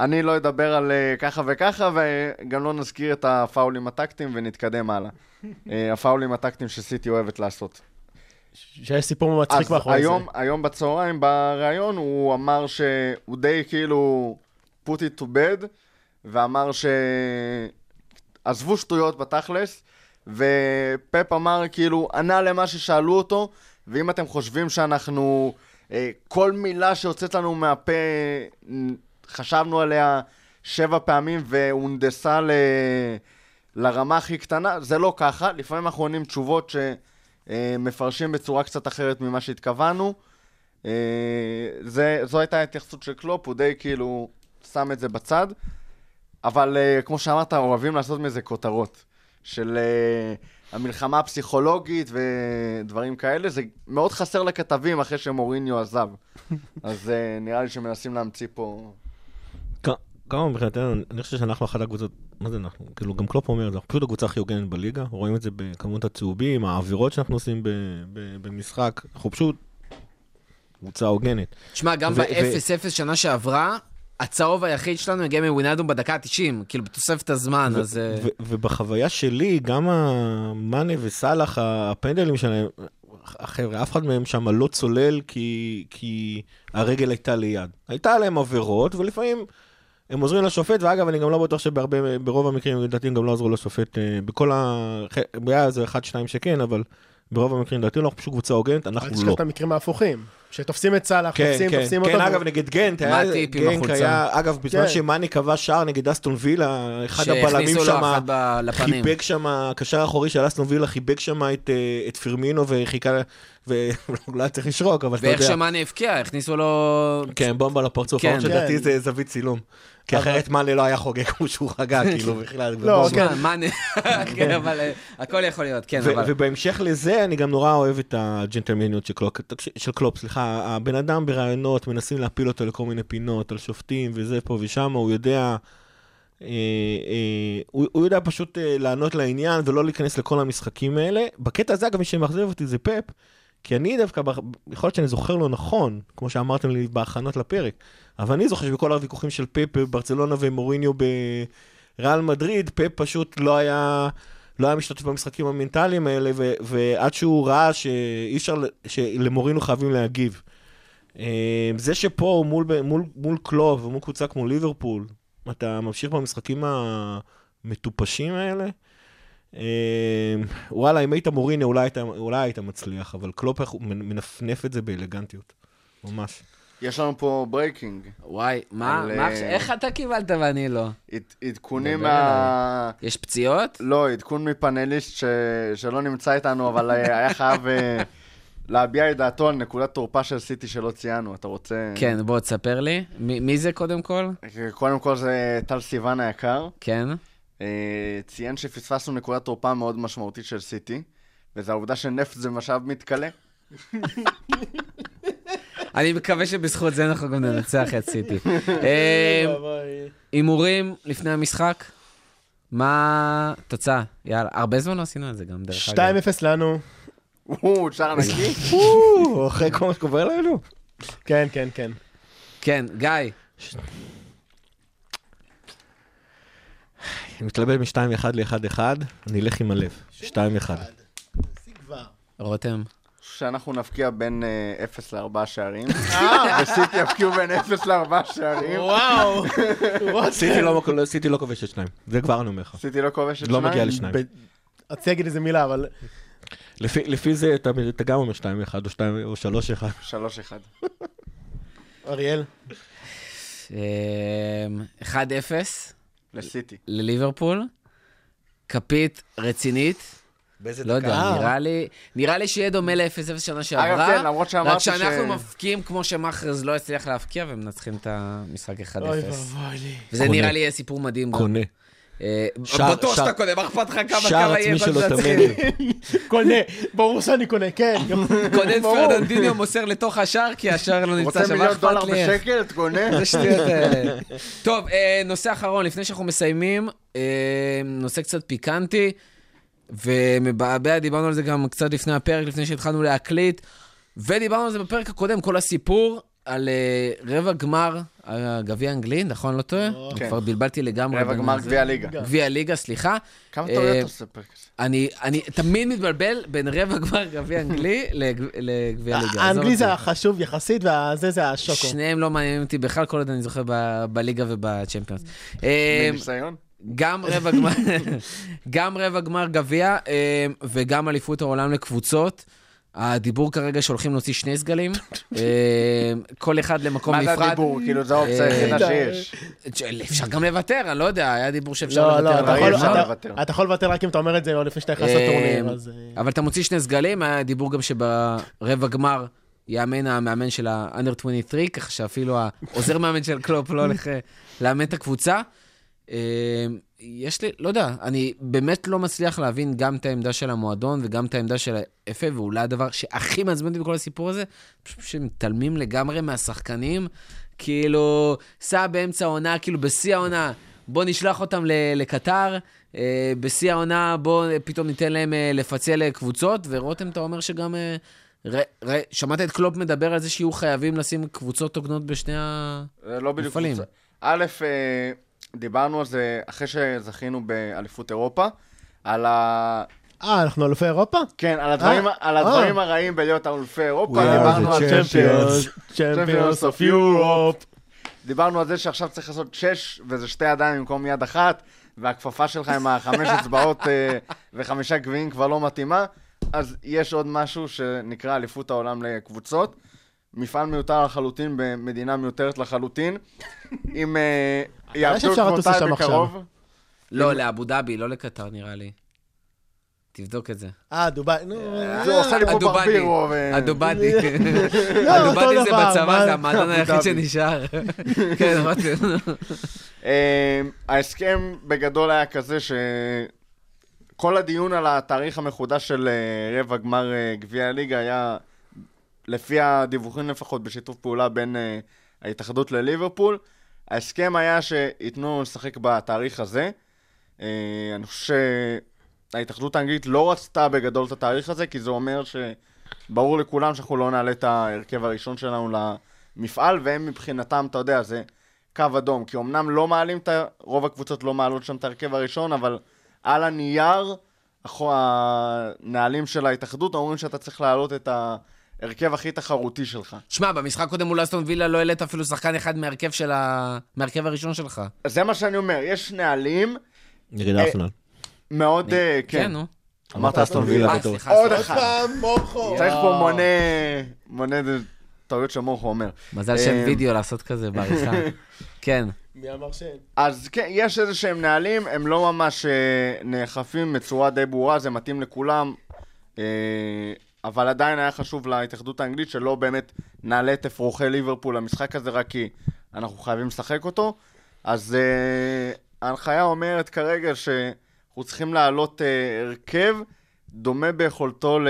אני לא אדבר על אה, ככה וככה, וגם לא נזכיר את הפאולים הטקטיים ונתקדם הלאה. אה, הפאולים הטקטיים שסיטי אוהבת לעשות. שיש סיפור מצחיק אז מאחורי זה. היום, היום בצהריים בריאיון הוא אמר שהוא די כאילו put it to bed, ואמר ש... עזבו שטויות בתכלס, ופפ אמר כאילו, ענה למה ששאלו אותו, ואם אתם חושבים שאנחנו, אה, כל מילה שיוצאת לנו מהפה, נ- חשבנו עליה שבע פעמים והונדסה ל... לרמה הכי קטנה, זה לא ככה, לפעמים אנחנו עונים תשובות שמפרשים בצורה קצת אחרת ממה שהתכוונו. אה, זה, זו הייתה ההתייחסות של קלופ, הוא די כאילו שם את זה בצד. אבל כמו שאמרת, אוהבים לעשות מזה כותרות. של אה, המלחמה הפסיכולוגית ודברים כאלה. זה מאוד חסר לכתבים אחרי שמוריניו עזב. אז אה, נראה לי שמנסים להמציא פה... כ- גם מבחינתנו, אני חושב שאנחנו אחת הקבוצות, מה זה אנחנו? כאילו, גם קלופ אומר אנחנו פשוט הקבוצה הכי הוגנת בליגה, רואים את זה בכמות הצהובים, העבירות שאנחנו עושים ב- ב- במשחק, אנחנו פשוט קבוצה הוגנת. תשמע, גם ו- ב-0-0 שנה שעברה, הצהוב היחיד שלנו הגיע מווינאדום בדקה ה-90, כאילו בתוספת הזמן, ו- אז... אה, ו- ובחוויה שלי, גם המאנה וסאלח, הפנדלים שלהם, החבר'ה, אף אחד מהם שם לא צולל כי, כי הרגל הייתה ליד. הייתה עליהם עבירות, ולפעמים הם עוזרים לשופט, ואגב, אני גם לא בטוח שברבה, ברוב המקרים, לדעתי, הם גם לא עזרו לשופט. אה, בכל ה... היה איזה אחד, שניים שכן, אבל ברוב המקרים, לדעתי, אנחנו פשוט קבוצה הוגנת, אל אנחנו תשכח לא. את המקרים ההפוכים. שתופסים את סאלח, כן, תופסים, כן, תופסים כן, אותו. אגב, נגד גנט, היה, החולצה. היה, אגב, בזמן כן. שמאני קבע שער נגד אסטון וילה, אחד הבלמים שהכניסו לו שם. חיבק שם, הקשר האחורי של אסטון וילה חיבק שם את, אה, את פרמינו וחיכה, ואולי היה צריך לשרוק, אבל אתה ואיך יודע. שמאני הבקיע, הכניסו לו... כן, בומבה לפרצוף, כן. שלדעתי כן. זה זווית צילום. כי אחרת מאנה לא היה חוגג כמו שהוא חגג, כאילו, בכלל. לא. כן. תשמע, מאני... כן, אבל אה, הכל יכול להיות, כן, אבל... ובהמשך לזה, אני גם נורא אוהב את הג'נטלמניות של קלופ, סליחה, הבן אדם בראיונות, מנסים להפיל אותו לכל מיני פינות, על שופטים וזה פה ושם, הוא יודע, אה, אה, הוא, יודע פשוט לענות לעניין ולא להיכנס לכל המשחקים האלה. בקטע הזה, אגב, מי שמאכזב אותי זה פפ, כי אני דווקא, יכול להיות שאני זוכר לא נכון, כמו שאמרתם לי בהכנות לפרק, אבל אני זוכר שבכל הוויכוחים של פפ בברצלונה ומוריניו בריאל מדריד, פפ פשוט לא היה... לא היה משתתף במשחקים המנטליים האלה, ו- ועד שהוא ראה שאי אפשר, שלמוריניו חייבים להגיב. אה, זה שפה הוא מול, מול, מול קלופ ומול קבוצה כמו ליברפול, אתה ממשיך במשחקים המטופשים האלה, וואלה, אם היית מוריניו אולי היית, אולי היית מצליח, אבל קלופ מנפנף את זה באלגנטיות, ממש. יש לנו פה breaking. וואי, מה, על, מה אה, איך אתה קיבלת ואני לא? עד- עדכונים מה... יש פציעות? לא, עדכון מפאנליסט ש... שלא נמצא איתנו, אבל אה, היה חייב אה, להביע את דעתו על נקודת תורפה של סיטי שלא ציינו. אתה רוצה... כן, בוא תספר לי. מי מי זה קודם כל? קודם כל זה טל סיוון היקר. כן. אה, ציין שפספסנו נקודת תורפה מאוד משמעותית של סיטי, וזה העובדה שנפט זה משאב מתכלה. אני מקווה שבזכות זה אנחנו גם ננצח את סיטי. אה, הימורים לפני המשחק? מה התוצאה? יאללה, הרבה זמן לא עשינו את זה גם, דרך אגב. 2-0 לנו. וואו, שער ענקי. או, אחרי כל מה שקורה לנו. כן, כן, כן. כן, גיא. אני מתלבט מ-2-1 ל-1-1, אני אלך עם הלב. 2-1. רותם. שאנחנו נבקיע בין אה, 0 ל-4 שערים, וסיטי יבקיעו בין 0 ל-4 שערים. וואו. סיטי לא- סיטי לא כובשת שניים, זה כבר אני אומר לך. סיטי לא כובש את לא שניים? מגיע לשניים. רציתי להגיד איזה מילה, אבל לפי, לפי זה אתה, אתה גם אומר 2-1 או 2 או 3-1. 3-1. אריאל. אה, 1-0 לסיטי. לליברפול. כפית רצינית. באיזה לא יודע, דקה? נראה לי, נראה לי שיהיה דומה ל-0-0 שנה שעברה. כן, למרות שאמרתי רק שאנחנו ש- מפקיעים כמו שמאחרז לא הצליח להפקיע ומנצחים את המשחק 1-0. אוי ואבוי לי. וזה קונה. נראה לי יהיה סיפור מדהים. גם. קונה. אה, שער- בטוח שאתה קונה, מה אכפת לך כמה כמה יהיה. קונה, ברור שאני קונה, כן. קונה את ברור. פרננדיניו מוסר לתוך השער, כי השער לא נמצא רוצה שם, מה מיליון אכפת דולר לי איך? בשקל? תקונה. זה שטויות האלה. טוב, אה, נושא אחרון, לפני שאנחנו מסיימים, אה, נושא קצת פיקנטי, ומבעבע, דיברנו על זה גם קצת לפני הפרק, לפני שהתחלנו להקליט, ודיברנו על זה בפרק הקודם, כל הסיפור על אה, רבע גמר הגביע האנגלי, נכון? לא טועה? כן. כבר בלבלתי לגמרי. רבע גמר. גביע הליגה. גביע הליגה, סליחה. כמה אה, טעויות אתה עושה הזה? אני, אני תמיד מתבלבל בין רבע גמר גביע אנגלי לגב- לגביע. עזוב האנגלי. זה החשוב יחסית, והזה זה השוקו. שניהם לא מעניינים אותי בכלל, כל עוד אני זוכר ב- בליגה ובצ'מפיונס. אה, מניסיון? גם רבע גמר, גם רבע גמר גביע אה, וגם אליפות העולם לקבוצות. הדיבור כרגע שהולכים להוציא שני סגלים, אה, כל אחד למקום מה נפרד. זה הדיבור? כאילו, זו האופציה אה, היחידה די. שיש. אפשר גם לוותר, אני לא יודע, היה דיבור שאפשר לא, לוותר. לא, אבל אתה יכול- לוותר. רק אם אתה אומר את זה לפני שאתה נכנס אה, לטורניר, אז... אבל אתה מוציא שני סגלים, היה דיבור גם שברבע גמר יאמן המאמן של ה-under 23, ככה שאפילו העוזר מאמן של קלופ לא הולך לאמן את הקבוצה. יש לי, לא יודע, אני באמת לא מצליח להבין גם את העמדה של המועדון וגם את העמדה של ה-FA, ואולי הדבר שהכי מעצבן אותי בכל הסיפור הזה, פשוט שמתעלמים לגמרי מהשחקנים. כאילו, סע באמצע העונה, כאילו בשיא העונה, בוא נשלח אותם לקטר, אה, בשיא העונה בוא פתאום ניתן להם אה, לפצל אה, קבוצות, ורותם, אתה אומר שגם... אה, ר, ר, שמעת את קלופ מדבר על זה שיהיו חייבים לשים קבוצות הוגנות בשני ה... זה לא בדיוק. קבוצה. א', אה, דיברנו על זה אחרי שזכינו באליפות אירופה, על ה... אה, אנחנו אלופי אירופה? כן, על הדברים, אה, על הדברים אה. הרעים בלהיות אלופי אירופה, דיברנו על champions. Champions of Europe. דיברנו על זה שעכשיו צריך לעשות שש, וזה שתי ידיים במקום יד אחת, והכפפה שלך עם החמש אצבעות אה, וחמישה גביעים כבר לא מתאימה, אז יש עוד משהו שנקרא אליפות העולם לקבוצות. מפעל מיותר לחלוטין במדינה מיותרת לחלוטין. אם אה, יעבדו שאפשר לטוס כמותיי בקרוב. לא, לאבו דאבי, לא לקטר נראה לי. תבדוק את זה. אה, דובאי, נו. זה עושה לי פה. ברבירו. הדובדי. הדובדי זה בצבא, זה המועדון היחיד. שנשאר. כן, אמרתי. אה, ההסכם בגדול היה כזה שכל הדיון על התאריך המחודש של אה, רבע גמר אה, גביע הליגה היה, לפי הדיווחים לפחות, בשיתוף פעולה בין אה, ההתאחדות לליברפול. ההסכם היה שייתנו לשחק בתאריך הזה. אה, אני חושב שההתאחדות האנגלית לא רצתה בגדול את התאריך הזה, כי זה אומר שברור לכולם שאנחנו לא נעלה את ההרכב הראשון שלנו למפעל, והם מבחינתם, אתה יודע, זה קו אדום. כי אמנם לא מעלים את ה... רוב הקבוצות לא מעלות שם את ההרכב הראשון, אבל על הנייר, הנהלים של ההתאחדות אומרים שאתה צריך להעלות את ההרכב הכי תחרותי שלך. שמע, במשחק קודם מול אסטון וילה לא העלית אפילו שחקן אחד מהרכב של ה... מהרכב הראשון שלך. זה מה שאני אומר, יש נהלים נגד אה, ארסנל. מאוד... אה, כן, כן. נו. אמרת אסטון וילה. אה, בטוח. סליחה, עוד. אחד. צריך פה מונה... מונה טעויות שמורכו אומר. מזל שאין אה, וידאו לעשות כזה בעריכה. כן. מי אמר שאין? אז כן, יש איזה שהם נהלים, הם לא ממש אה, נאכפים בצורה די ברורה, זה מתאים לכולם, אה, אבל עדיין היה חשוב להתאחדות האנגלית שלא באמת נעלה את אפרוחי ליברפול למשחק הזה, רק כי אנחנו חייבים לשחק אותו. אז אה, ההנחיה אומרת כרגע שאנחנו צריכים להעלות אה, הרכב דומה ביכולתו ל...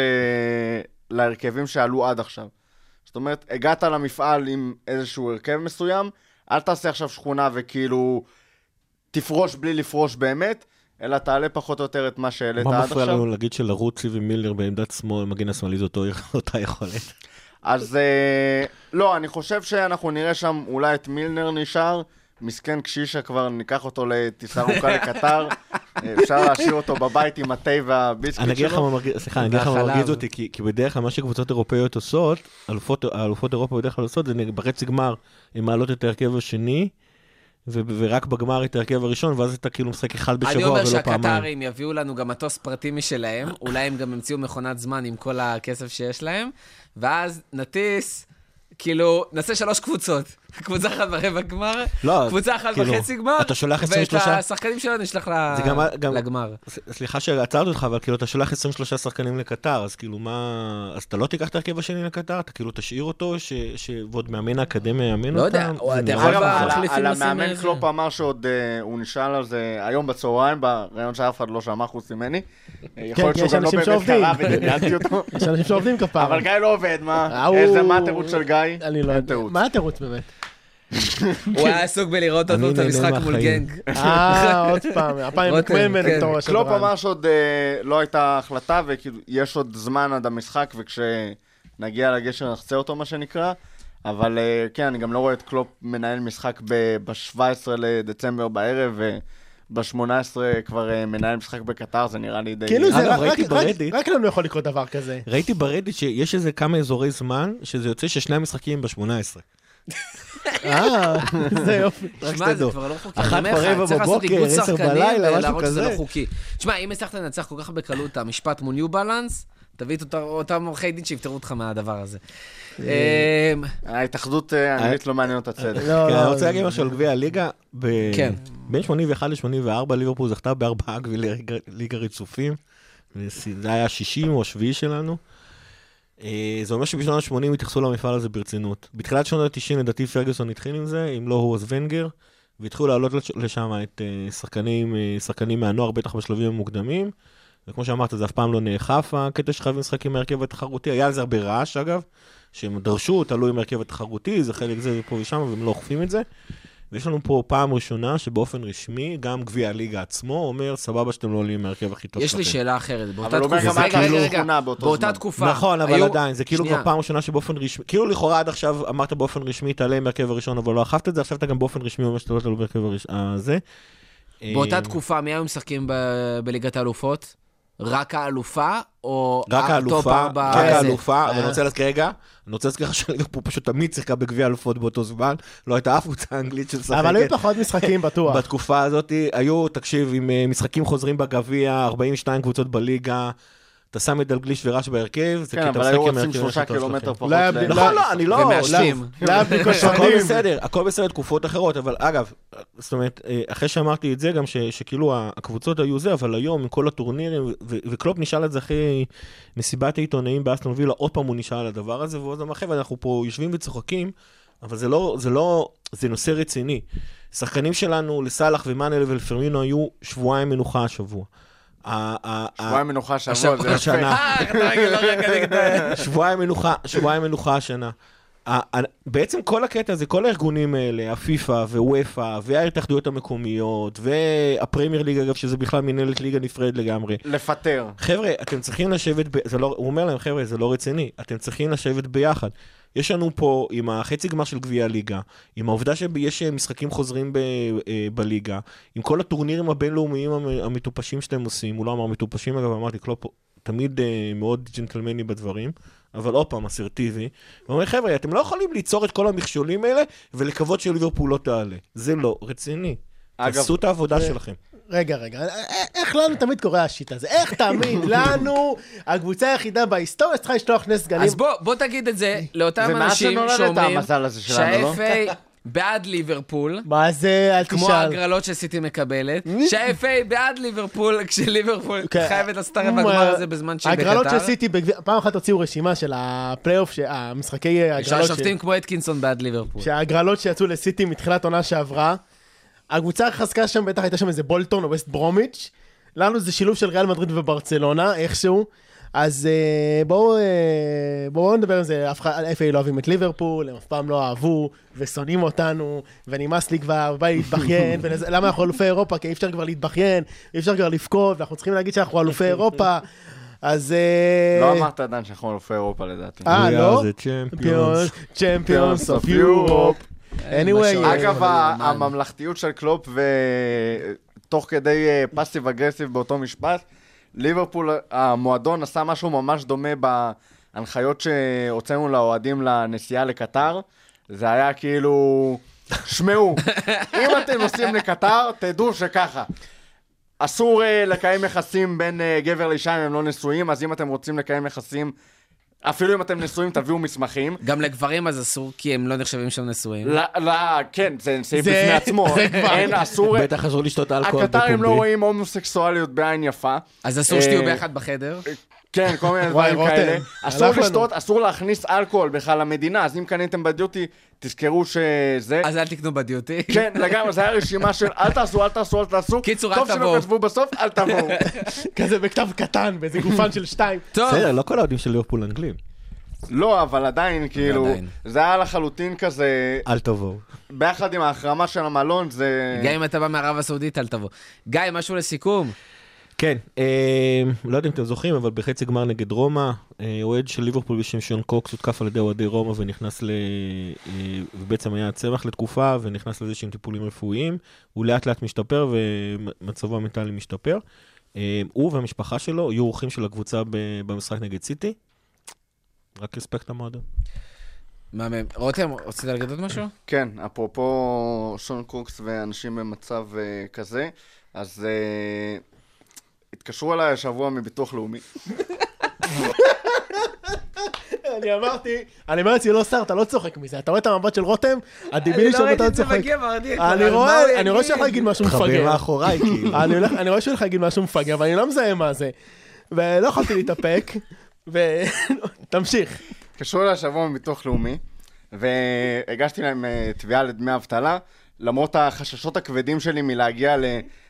להרכבים שעלו עד עכשיו. זאת אומרת, הגעת למפעל עם איזשהו הרכב מסוים, אל תעשה עכשיו שכונה וכאילו תפרוש בלי לפרוש באמת, אלא תעלה פחות או יותר את מה שהעלית מה עד מפריע עכשיו. לנו להגיד שלרוצי ומילנר בעמדת שמאל, מגן השמאלי זה אותו- אותה יכולת? אז אה, לא, אני חושב שאנחנו נראה שם אולי את מילנר נשאר. מסכן קשישה כבר ניקח אותו לטיסה ארוכה לקטר, אפשר להשאיר אותו בבית עם התה והביסקיט אני אגיד לך שלו. מה מרגיז, סליחה, אני אגיד לך מה. מרגיז אותי, כי כי בדרך כלל מה שקבוצות אירופאיות עושות, אלופות אירופה בדרך כלל עושות, זה בחצי גמר, הן מעלות את ההרכב השני, ו- ורק בגמר את ההרכב הראשון, ואז אתה כאילו משחק אחד אני בשבוע אומר ולא פעמיים. שהקטרים יביאו לנו גם מטוס פרטי משלהם, אולי הם גם ימציאו מכונת זמן עם כל הכסף שיש להם, ואז נטיס, כאילו, נעשה שלוש קבוצות. קבוצה אחת ברבע גמר, לא, קבוצה אחת כאילו, בחצי גמר, אתה שולח ואת 23 השחקנים שלנו נשלח ל- גם- גם- לגמר. סליחה שעצרתי אותך, אבל כאילו אתה שולח 23 שחקנים לקטר, אז כאילו מה... אז אתה לא תיקח את ההרכב השני לקטר? אתה כאילו תשאיר אותו, ש- ש- ועוד מאמן האקדמיה יאמן לא אותם? יודע, אתה נראה יכול אגב, על, המאמן קלופ אמר שעוד אה, הוא נשאל על זה היום בצהריים, בראיון שאף אחד לא שמע חוץ ממני. אה, יכול להיות שהוא יש גם לא אנשים באמת שעובדים. קרא ודמיינתי אותו. יש אנשים שעובדים כפרה. אבל גיא לא עובד, מה? איזה, מה התירוץ של גיא? אני לא יודע. מה התירוץ באמת? הוא היה עסוק בלראות אותו את המשחק מול. גנג. אה, עוד פעם, הפעם מקמן כן. בתור קלופ השדרן. אמר שעוד אה, לא הייתה החלטה, וכאילו, יש עוד זמן עד המשחק, וכשנגיע לגשר נחצה אותו, מה שנקרא. אבל אה, כן, אני גם לא רואה את קלופ מנהל משחק ב-17 לדצמבר בערב, וב-18 כבר אה, מנהל משחק בקטר, זה נראה לי די... כאילו זה אגב, רק- ראיתי רק- ברדיט. רק לנו יכול לקרות דבר כזה. ראיתי ברדיט שיש איזה כמה אזורי זמן, שזה יוצא ששני המשחקים ב-18. אה, זה יופי. רק שתדעו. לא. אחת לעשות בבוקר, עשר בלילה, משהו כזה. לא חוקי. תשמע, אם הצלחת לנצח כל כך בקלות את המשפט מול ניו בלנס, תביא את אותם- עורכי דין שיפטרו אותך מהדבר הזה. אמ, ההתאחדות אה, האנגלית לא מעניין אותה צדק. לא, כן, לא, אני רוצה להגיד משהו על גביע הליגה. כן. בין 81 ל-84 ליברפול זכתה בארבעה גביעי ליגה- ליגה רצופים. זה היה השישי או השביעי שלנו. אה, זה אומר שבשנות ה-80 התייחסו למפעל הזה ברצינות. בתחילת שנות ה-90 לדעתי פרגוסון התחיל עם זה, אם לא הוא אז ונגר, והתחילו לעלות לש- לשם את אה, שחקנים, אה, שחקנים מהנוער, בטח בשלבים המוקדמים, וכמו שאמרת, זה אף פעם לא נאכף, הקטע שלך במשחק עם ההרכב התחרותי. היה על זה הרבה רעש, אגב, שהם דרשו, תלוי עם ההרכב התחרותי, זה חלק זה פה ושם, והם לא אוכפים את זה. ויש לנו פה פעם ראשונה שבאופן רשמי, גם גביע הליגה עצמו אומר, סבבה שאתם לא עולים מההרכב הכי טוב יש. לי שאלה אחרת. באותה אבל הוא אומר תקופה, גם רגע, רגע, רגע, באותה זמן. תקופה, נכון, אבל היו- עדיין, זה כאילו שנייה. כבר פעם ראשונה שבאופן רשמי, כאילו לכאורה עד עכשיו אמרת באופן רשמי, תעלה מהרכב הראשון, אבל לא אכפת את זה, עכשיו אתה גם באופן רשמי אומר שאתה לא תעלה הראשון, הזה. באותה אה, תקופה, מי היו משחקים בליגת האלופות? רק האלופה, או רק האלופה, רק? האלופה, אבל אה. אני רוצה להזכיר רגע, אני רוצה להזכיר לך שליברפול פשוט תמיד שיחקה בגביע האלופות באותו זמן, לא הייתה אף קבוצה אנגלית שמשחקת. אבל היו פחות משחקים בטוח. בתקופה הזאת היו, תקשיב, עם אה, משחקים חוזרים בגביע, 42 קבוצות בליגה, אתה שם את דלגליש ורש בהרכב, זה כן, כי אתה אבל משחק עם ההרכב שלושה קילומטר. פחות. לא נכון, לא, אני לא... ומעשנים. להבדיל כל הכל. בסדר, הכל בסדר, תקופות אחרות, אבל אגב, זאת אומרת, אה, אחרי שאמרתי את זה, גם ש- שכאילו הקבוצות היו זה, אבל היום, עם כל הטורנירים, ו- וקלופ נשאל את זה אחרי מסיבת העיתונאים באסטון וילה, עוד פעם הוא נשאל על הדבר הזה, והוא אמר, חבר'ה, אנחנו פה יושבים וצוחקים, אבל זה לא, זה לא, זה נושא רציני. שחקנים שלנו, לסאלח ומאנל ולפרמינו, היו שבועיים מנוחה השבוע. שבועיים מנוחה שבוע, זה יפה. השנה. אה, לא רגע. שבועיים מנוחה, שבועיים מנוחה השנה. בעצם כל הקטע הזה, כל הארגונים האלה, הפיפא ווופא וההתאחדויות המקומיות והפרמייר ליג אגב, שזה בכלל מנהלת ליגה נפרדת לגמרי. לפטר. חבר'ה, אתם צריכים לשבת, ב... זה לא... הוא אומר להם, חבר'ה, זה לא רציני, אתם צריכים לשבת ביחד. יש לנו פה, עם החצי גמר של גביע הליגה, עם העובדה שיש אה, משחקים חוזרים ב, אה, בליגה, עם כל הטורנירים הבינלאומיים המ- המטופשים שאתם עושים, הוא לא אמר מטופשים אגב, אמרתי, קלופ תמיד אה, מאוד ג'נטלמני בדברים, אבל עוד פעם, אסרטיבי. הוא אומר, חבר'ה, אתם לא יכולים ליצור את כל המכשולים האלה ולקוות שליברפול לא תעלה. זה לא רציני. אגב, תעשו את העבודה שלכם. רגע, רגע, א- איך לנו תמיד קורה השיט הזה? איך תמיד לנו, הקבוצה היחידה בהיסטוריה שצריכה לשלוח שני סגלים? אז בוא, בוא תגיד את זה לאותם אנשים שאומרים לא? שה-FA בעד ליברפול, מה זה, אל כמו תשאל. ההגרלות שסיטי מקבלת, שה-FA בעד ליברפול, כשליברפול כן. חייבת לעשות את מה- הגמר הזה בזמן שהיא בקטר. ההגרלות בגביע- פעם אחת הוציאו רשימה של הפלייאוף, המשחקי הגרלות, שהשופטים כמו אתקינסון בעד ליברפול. שההגרלות שיצאו לסיטי מתחילת עונה שעברה, הקבוצה החזקה שם, בטח הייתה שם איזה בולטון או ווסט ברומיץ', לנו זה שילוב של ריאל מדריד וברצלונה, איכשהו. אז אה, בואו אה, בואו נדבר על זה, אף אחד, FA לא אוהבים את ליברפול, הם אף פעם לא אהבו, ושונאים אותנו, ונמאס לי כבר, בא לי להתבכיין, ולזה- למה אנחנו אלופי אירופה? כי אי אפשר כבר להתבכיין, אי אפשר כבר לבכות, ואנחנו צריכים להגיד שאנחנו אלופי אירופה, אז... אה, לא אמרת עדיין שאנחנו אלופי אירופה לדעתי. אה, We לא? are the champions. Champions of Europe. Anyway, משהו. אה, אגב, אבל ה- יאמן. הממלכתיות של קלופ ותוך כדי פאסיב אגרסיב באותו משפט, ליברפול, המועדון עשה משהו ממש דומה בהנחיות שהוצאנו לאוהדים לנסיעה לקטר. זה היה כאילו, שמעו, אם אתם נוסעים לקטר, תדעו שככה. אסור אה, לקיים יחסים בין אה, גבר לאישה אם הם לא נשואים, אז אם אתם רוצים לקיים יחסים, אפילו אם אתם נשואים, תביאו מסמכים. גם לגברים אז אסור, כי הם לא נחשבים שם נשואים. לא, לא, כן, זה סעיף זה- בפני עצמו. זה כבר- אין, אסור... בטח אסור לשתות אלכוהול הקטרים לא. רואים הומוסקסואליות בעין יפה. אז אסור שתהיו אה, ביחד בחדר. כן, כל מיני וואי, דברים רותם, כאלה. אסור הלך לנו. לשתות, אסור להכניס אלכוהול בכלל למדינה, אז אם קניתם בדיוטי, תזכרו שזה... אז אל תקנו בדיוטי. כן, לגמרי, זה היה רשימה של אל תעשו, אל תעשו, אל תעשו. קיצור, אל טוב שלא תבואו. כתבו בסוף, אל תבואו. כזה בכתב קטן, באיזה גופן של שתיים. טוב, בסדר, לא כל האוהדים של ליברפול אנגלים. לא, אבל עדיין, כאילו, עדיין. זה היה לחלוטין כזה, אל תבואו. ביחד עם ההחרמה של המלון, זה... גם אם אתה בא מערב הסעודית, אל תבוא. גיא, משהו לסיכום. כן, אה, לא יודע אם אתם זוכרים, אבל בחצי גמר נגד רומא, אה, אוהד של ליברפול בשם שון קוקס הותקף על ידי אוהדי רומא ונכנס ל... אה, ובעצם היה צמח לתקופה ונכנס לזה שהם טיפולים רפואיים. הוא לאט לאט משתפר ומצבו המנטלי משתפר. אה, הוא והמשפחה שלו יהיו אורחים של הקבוצה ב- במשחק נגד סיטי. רק אספקט המועדון. מהמם. רותם, רצית להגיד עוד משהו? כן, אפרופו שון קוקס ואנשים במצב uh, כזה, אז uh, התקשרו אליי השבוע מביטוח לאומי. אני אמרתי, אני אומר לעצמי, לא שר, אתה לא צוחק מזה. אתה רואה את המבט של רותם, הדיבילי שלו אתה לא צוחק. אני רואה, אני רואה שהוא הולך להגיד משהו חבר מפגר. מאחוריי, כאילו. אני רואה שהוא הולך להגיד משהו מפגר, אבל אני לא מזהה מה זה. ולא יכולתי להתאפק, ותמשיך. התקשרו אליי השבוע מביטוח לאומי, והגשתי להם uh, תביעה לדמי אבטלה, למרות החששות הכבדים שלי מלהגיע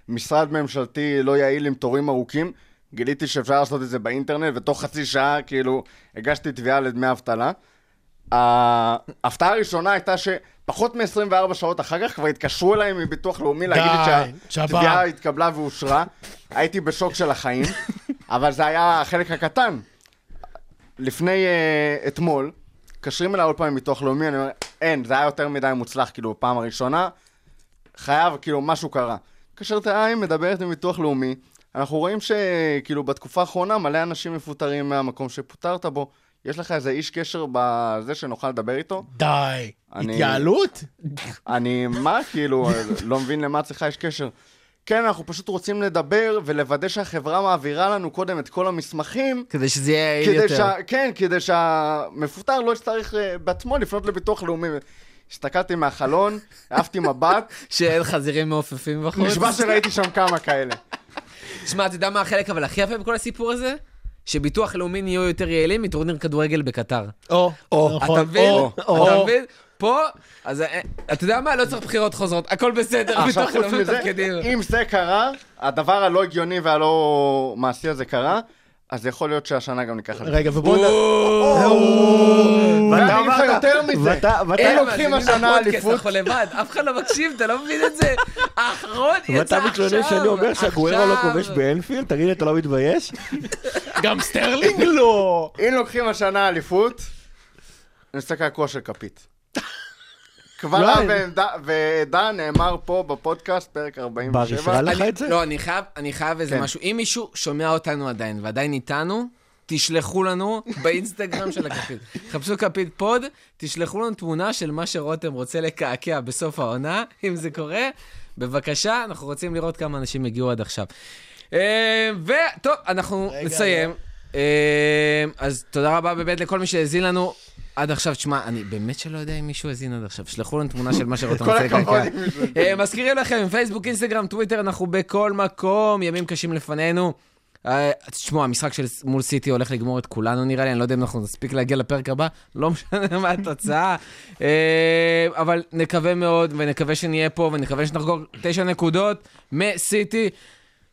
למשרד ממשלתי לא יעיל עם תורים ארוכים, גיליתי שאפשר לעשות את זה באינטרנט, ותוך חצי שעה, כאילו, הגשתי תביעה לדמי אבטלה. ההפתעה הראשונה הייתה שפחות מ-24 שעות אחר כך כבר התקשרו אליי מביטוח לאומי להגיד לי שהתביעה. התקבלה ואושרה. הייתי בשוק של החיים, אבל זה היה החלק הקטן. לפני uh, אתמול, מתקשרים אליי עוד פעם מביטוח לאומי, אני אומר, אין, זה היה יותר מדי מוצלח, כאילו, בפעם הראשונה, חייב, כאילו, משהו קרה. מתקשרת אליי, מדברת עם ביטוח לאומי, אנחנו רואים שכאילו בתקופה האחרונה מלא אנשים מפוטרים מהמקום שפוטרת בו. יש לך איזה איש קשר בזה שנוכל לדבר איתו? די. אני- התייעלות? אני, מה, כאילו, לא מבין למה צריכה יש קשר. כן, אנחנו פשוט רוצים לדבר ולוודא שהחברה מעבירה לנו קודם את כל המסמכים, כדי שזה יהיה יעיל יותר. שה... כן, כדי שהמפוטר לא יצטרך אה, בעצמו לפנות לביטוח לאומי. הסתכלתי מהחלון, העפתי מבט, שאין חזירים מעופפים בחוץ. נשבע שראיתי שם כמה כאלה. שמע, אתה יודע מה החלק אבל הכי יפה בכל הסיפור הזה? שביטוח לאומי נהיו יותר יעילים מטורניר כדורגל בקטר. או, אתה נכון, מבין? או, אתה או. מבין? פה, אז אה, אתה יודע מה? לא צריך בחירות חוזרות, הכל בסדר, ביטוח לאומי מתפקדים. אם זה קרה, הדבר הלא הגיוני והלא מעשי הזה קרה, אז יכול להיות שהשנה גם ניקח את זה. רגע, ובואו ואתה אגיד לך אמרת- יותר מזה. ואתה- ואתה- אלה לוקחים השנה אליפות, אנחנו לבד, אף אחד לא מקשיב, אתה לא מבין את זה? האחרון יצא ואתה עכשיו, מתלונן שאני אומר שאגוארו לא. כובש באנפילד? תגיד לי, אתה לא מתבייש? גם סטרלינג לא. אם לוקחים השנה אליפות, נשחק על כושר כפית. קבלה לא, ועדה נאמר פה בפודקאסט, פרק 47. בר אישרה לך את זה? לא, אני חייב, אני חייב איזה כן. משהו. אם מישהו שומע אותנו עדיין, ועדיין איתנו, תשלחו לנו באינסטגרם של הכפית. חפשו כפית פוד, תשלחו לנו תמונה של מה שרותם רוצה לקעקע בסוף העונה, אם זה קורה. בבקשה, אנחנו רוצים לראות כמה אנשים הגיעו עד עכשיו. אה, וטוב, אנחנו רגע, נסיים. אה, אז תודה רבה באמת לכל מי שהאזין לנו. עד עכשיו, תשמע, אני באמת שלא יודע אם מישהו האזין עד עכשיו. שלחו לנו תמונה של מה שרותם כל רוצה מישהו- אה, מזכירים לכם, פייסבוק, אינסטגרם, טוויטר, אנחנו בכל מקום, ימים קשים לפנינו. אה, תשמעו, המשחק של מול סיטי הולך לגמור את כולנו נראה לי, אני לא יודע אם אנחנו נספיק להגיע לפרק הבא, לא משנה מה התוצאה. אה, אבל נקווה מאוד, ונקווה שנהיה פה, ונקווה שנחגוג תשע נקודות מסיטי.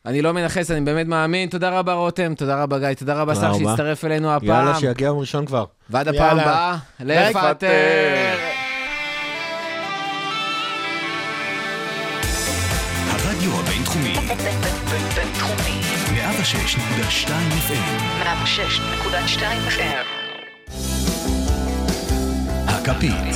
אני לא מנכס, אני באמת מאמין. תודה רבה רותם, תודה רבה גיא, תודה רבה רבה. שהצטרף אלינו הפעם. יאללה, שיגיע יום ראשון כבר. ועד הפעם. הבאה, לפטר. לפטר. הרדיו הבינתחומי, בינתחומי. 106.2 FM, 106.2 FM. הכפית.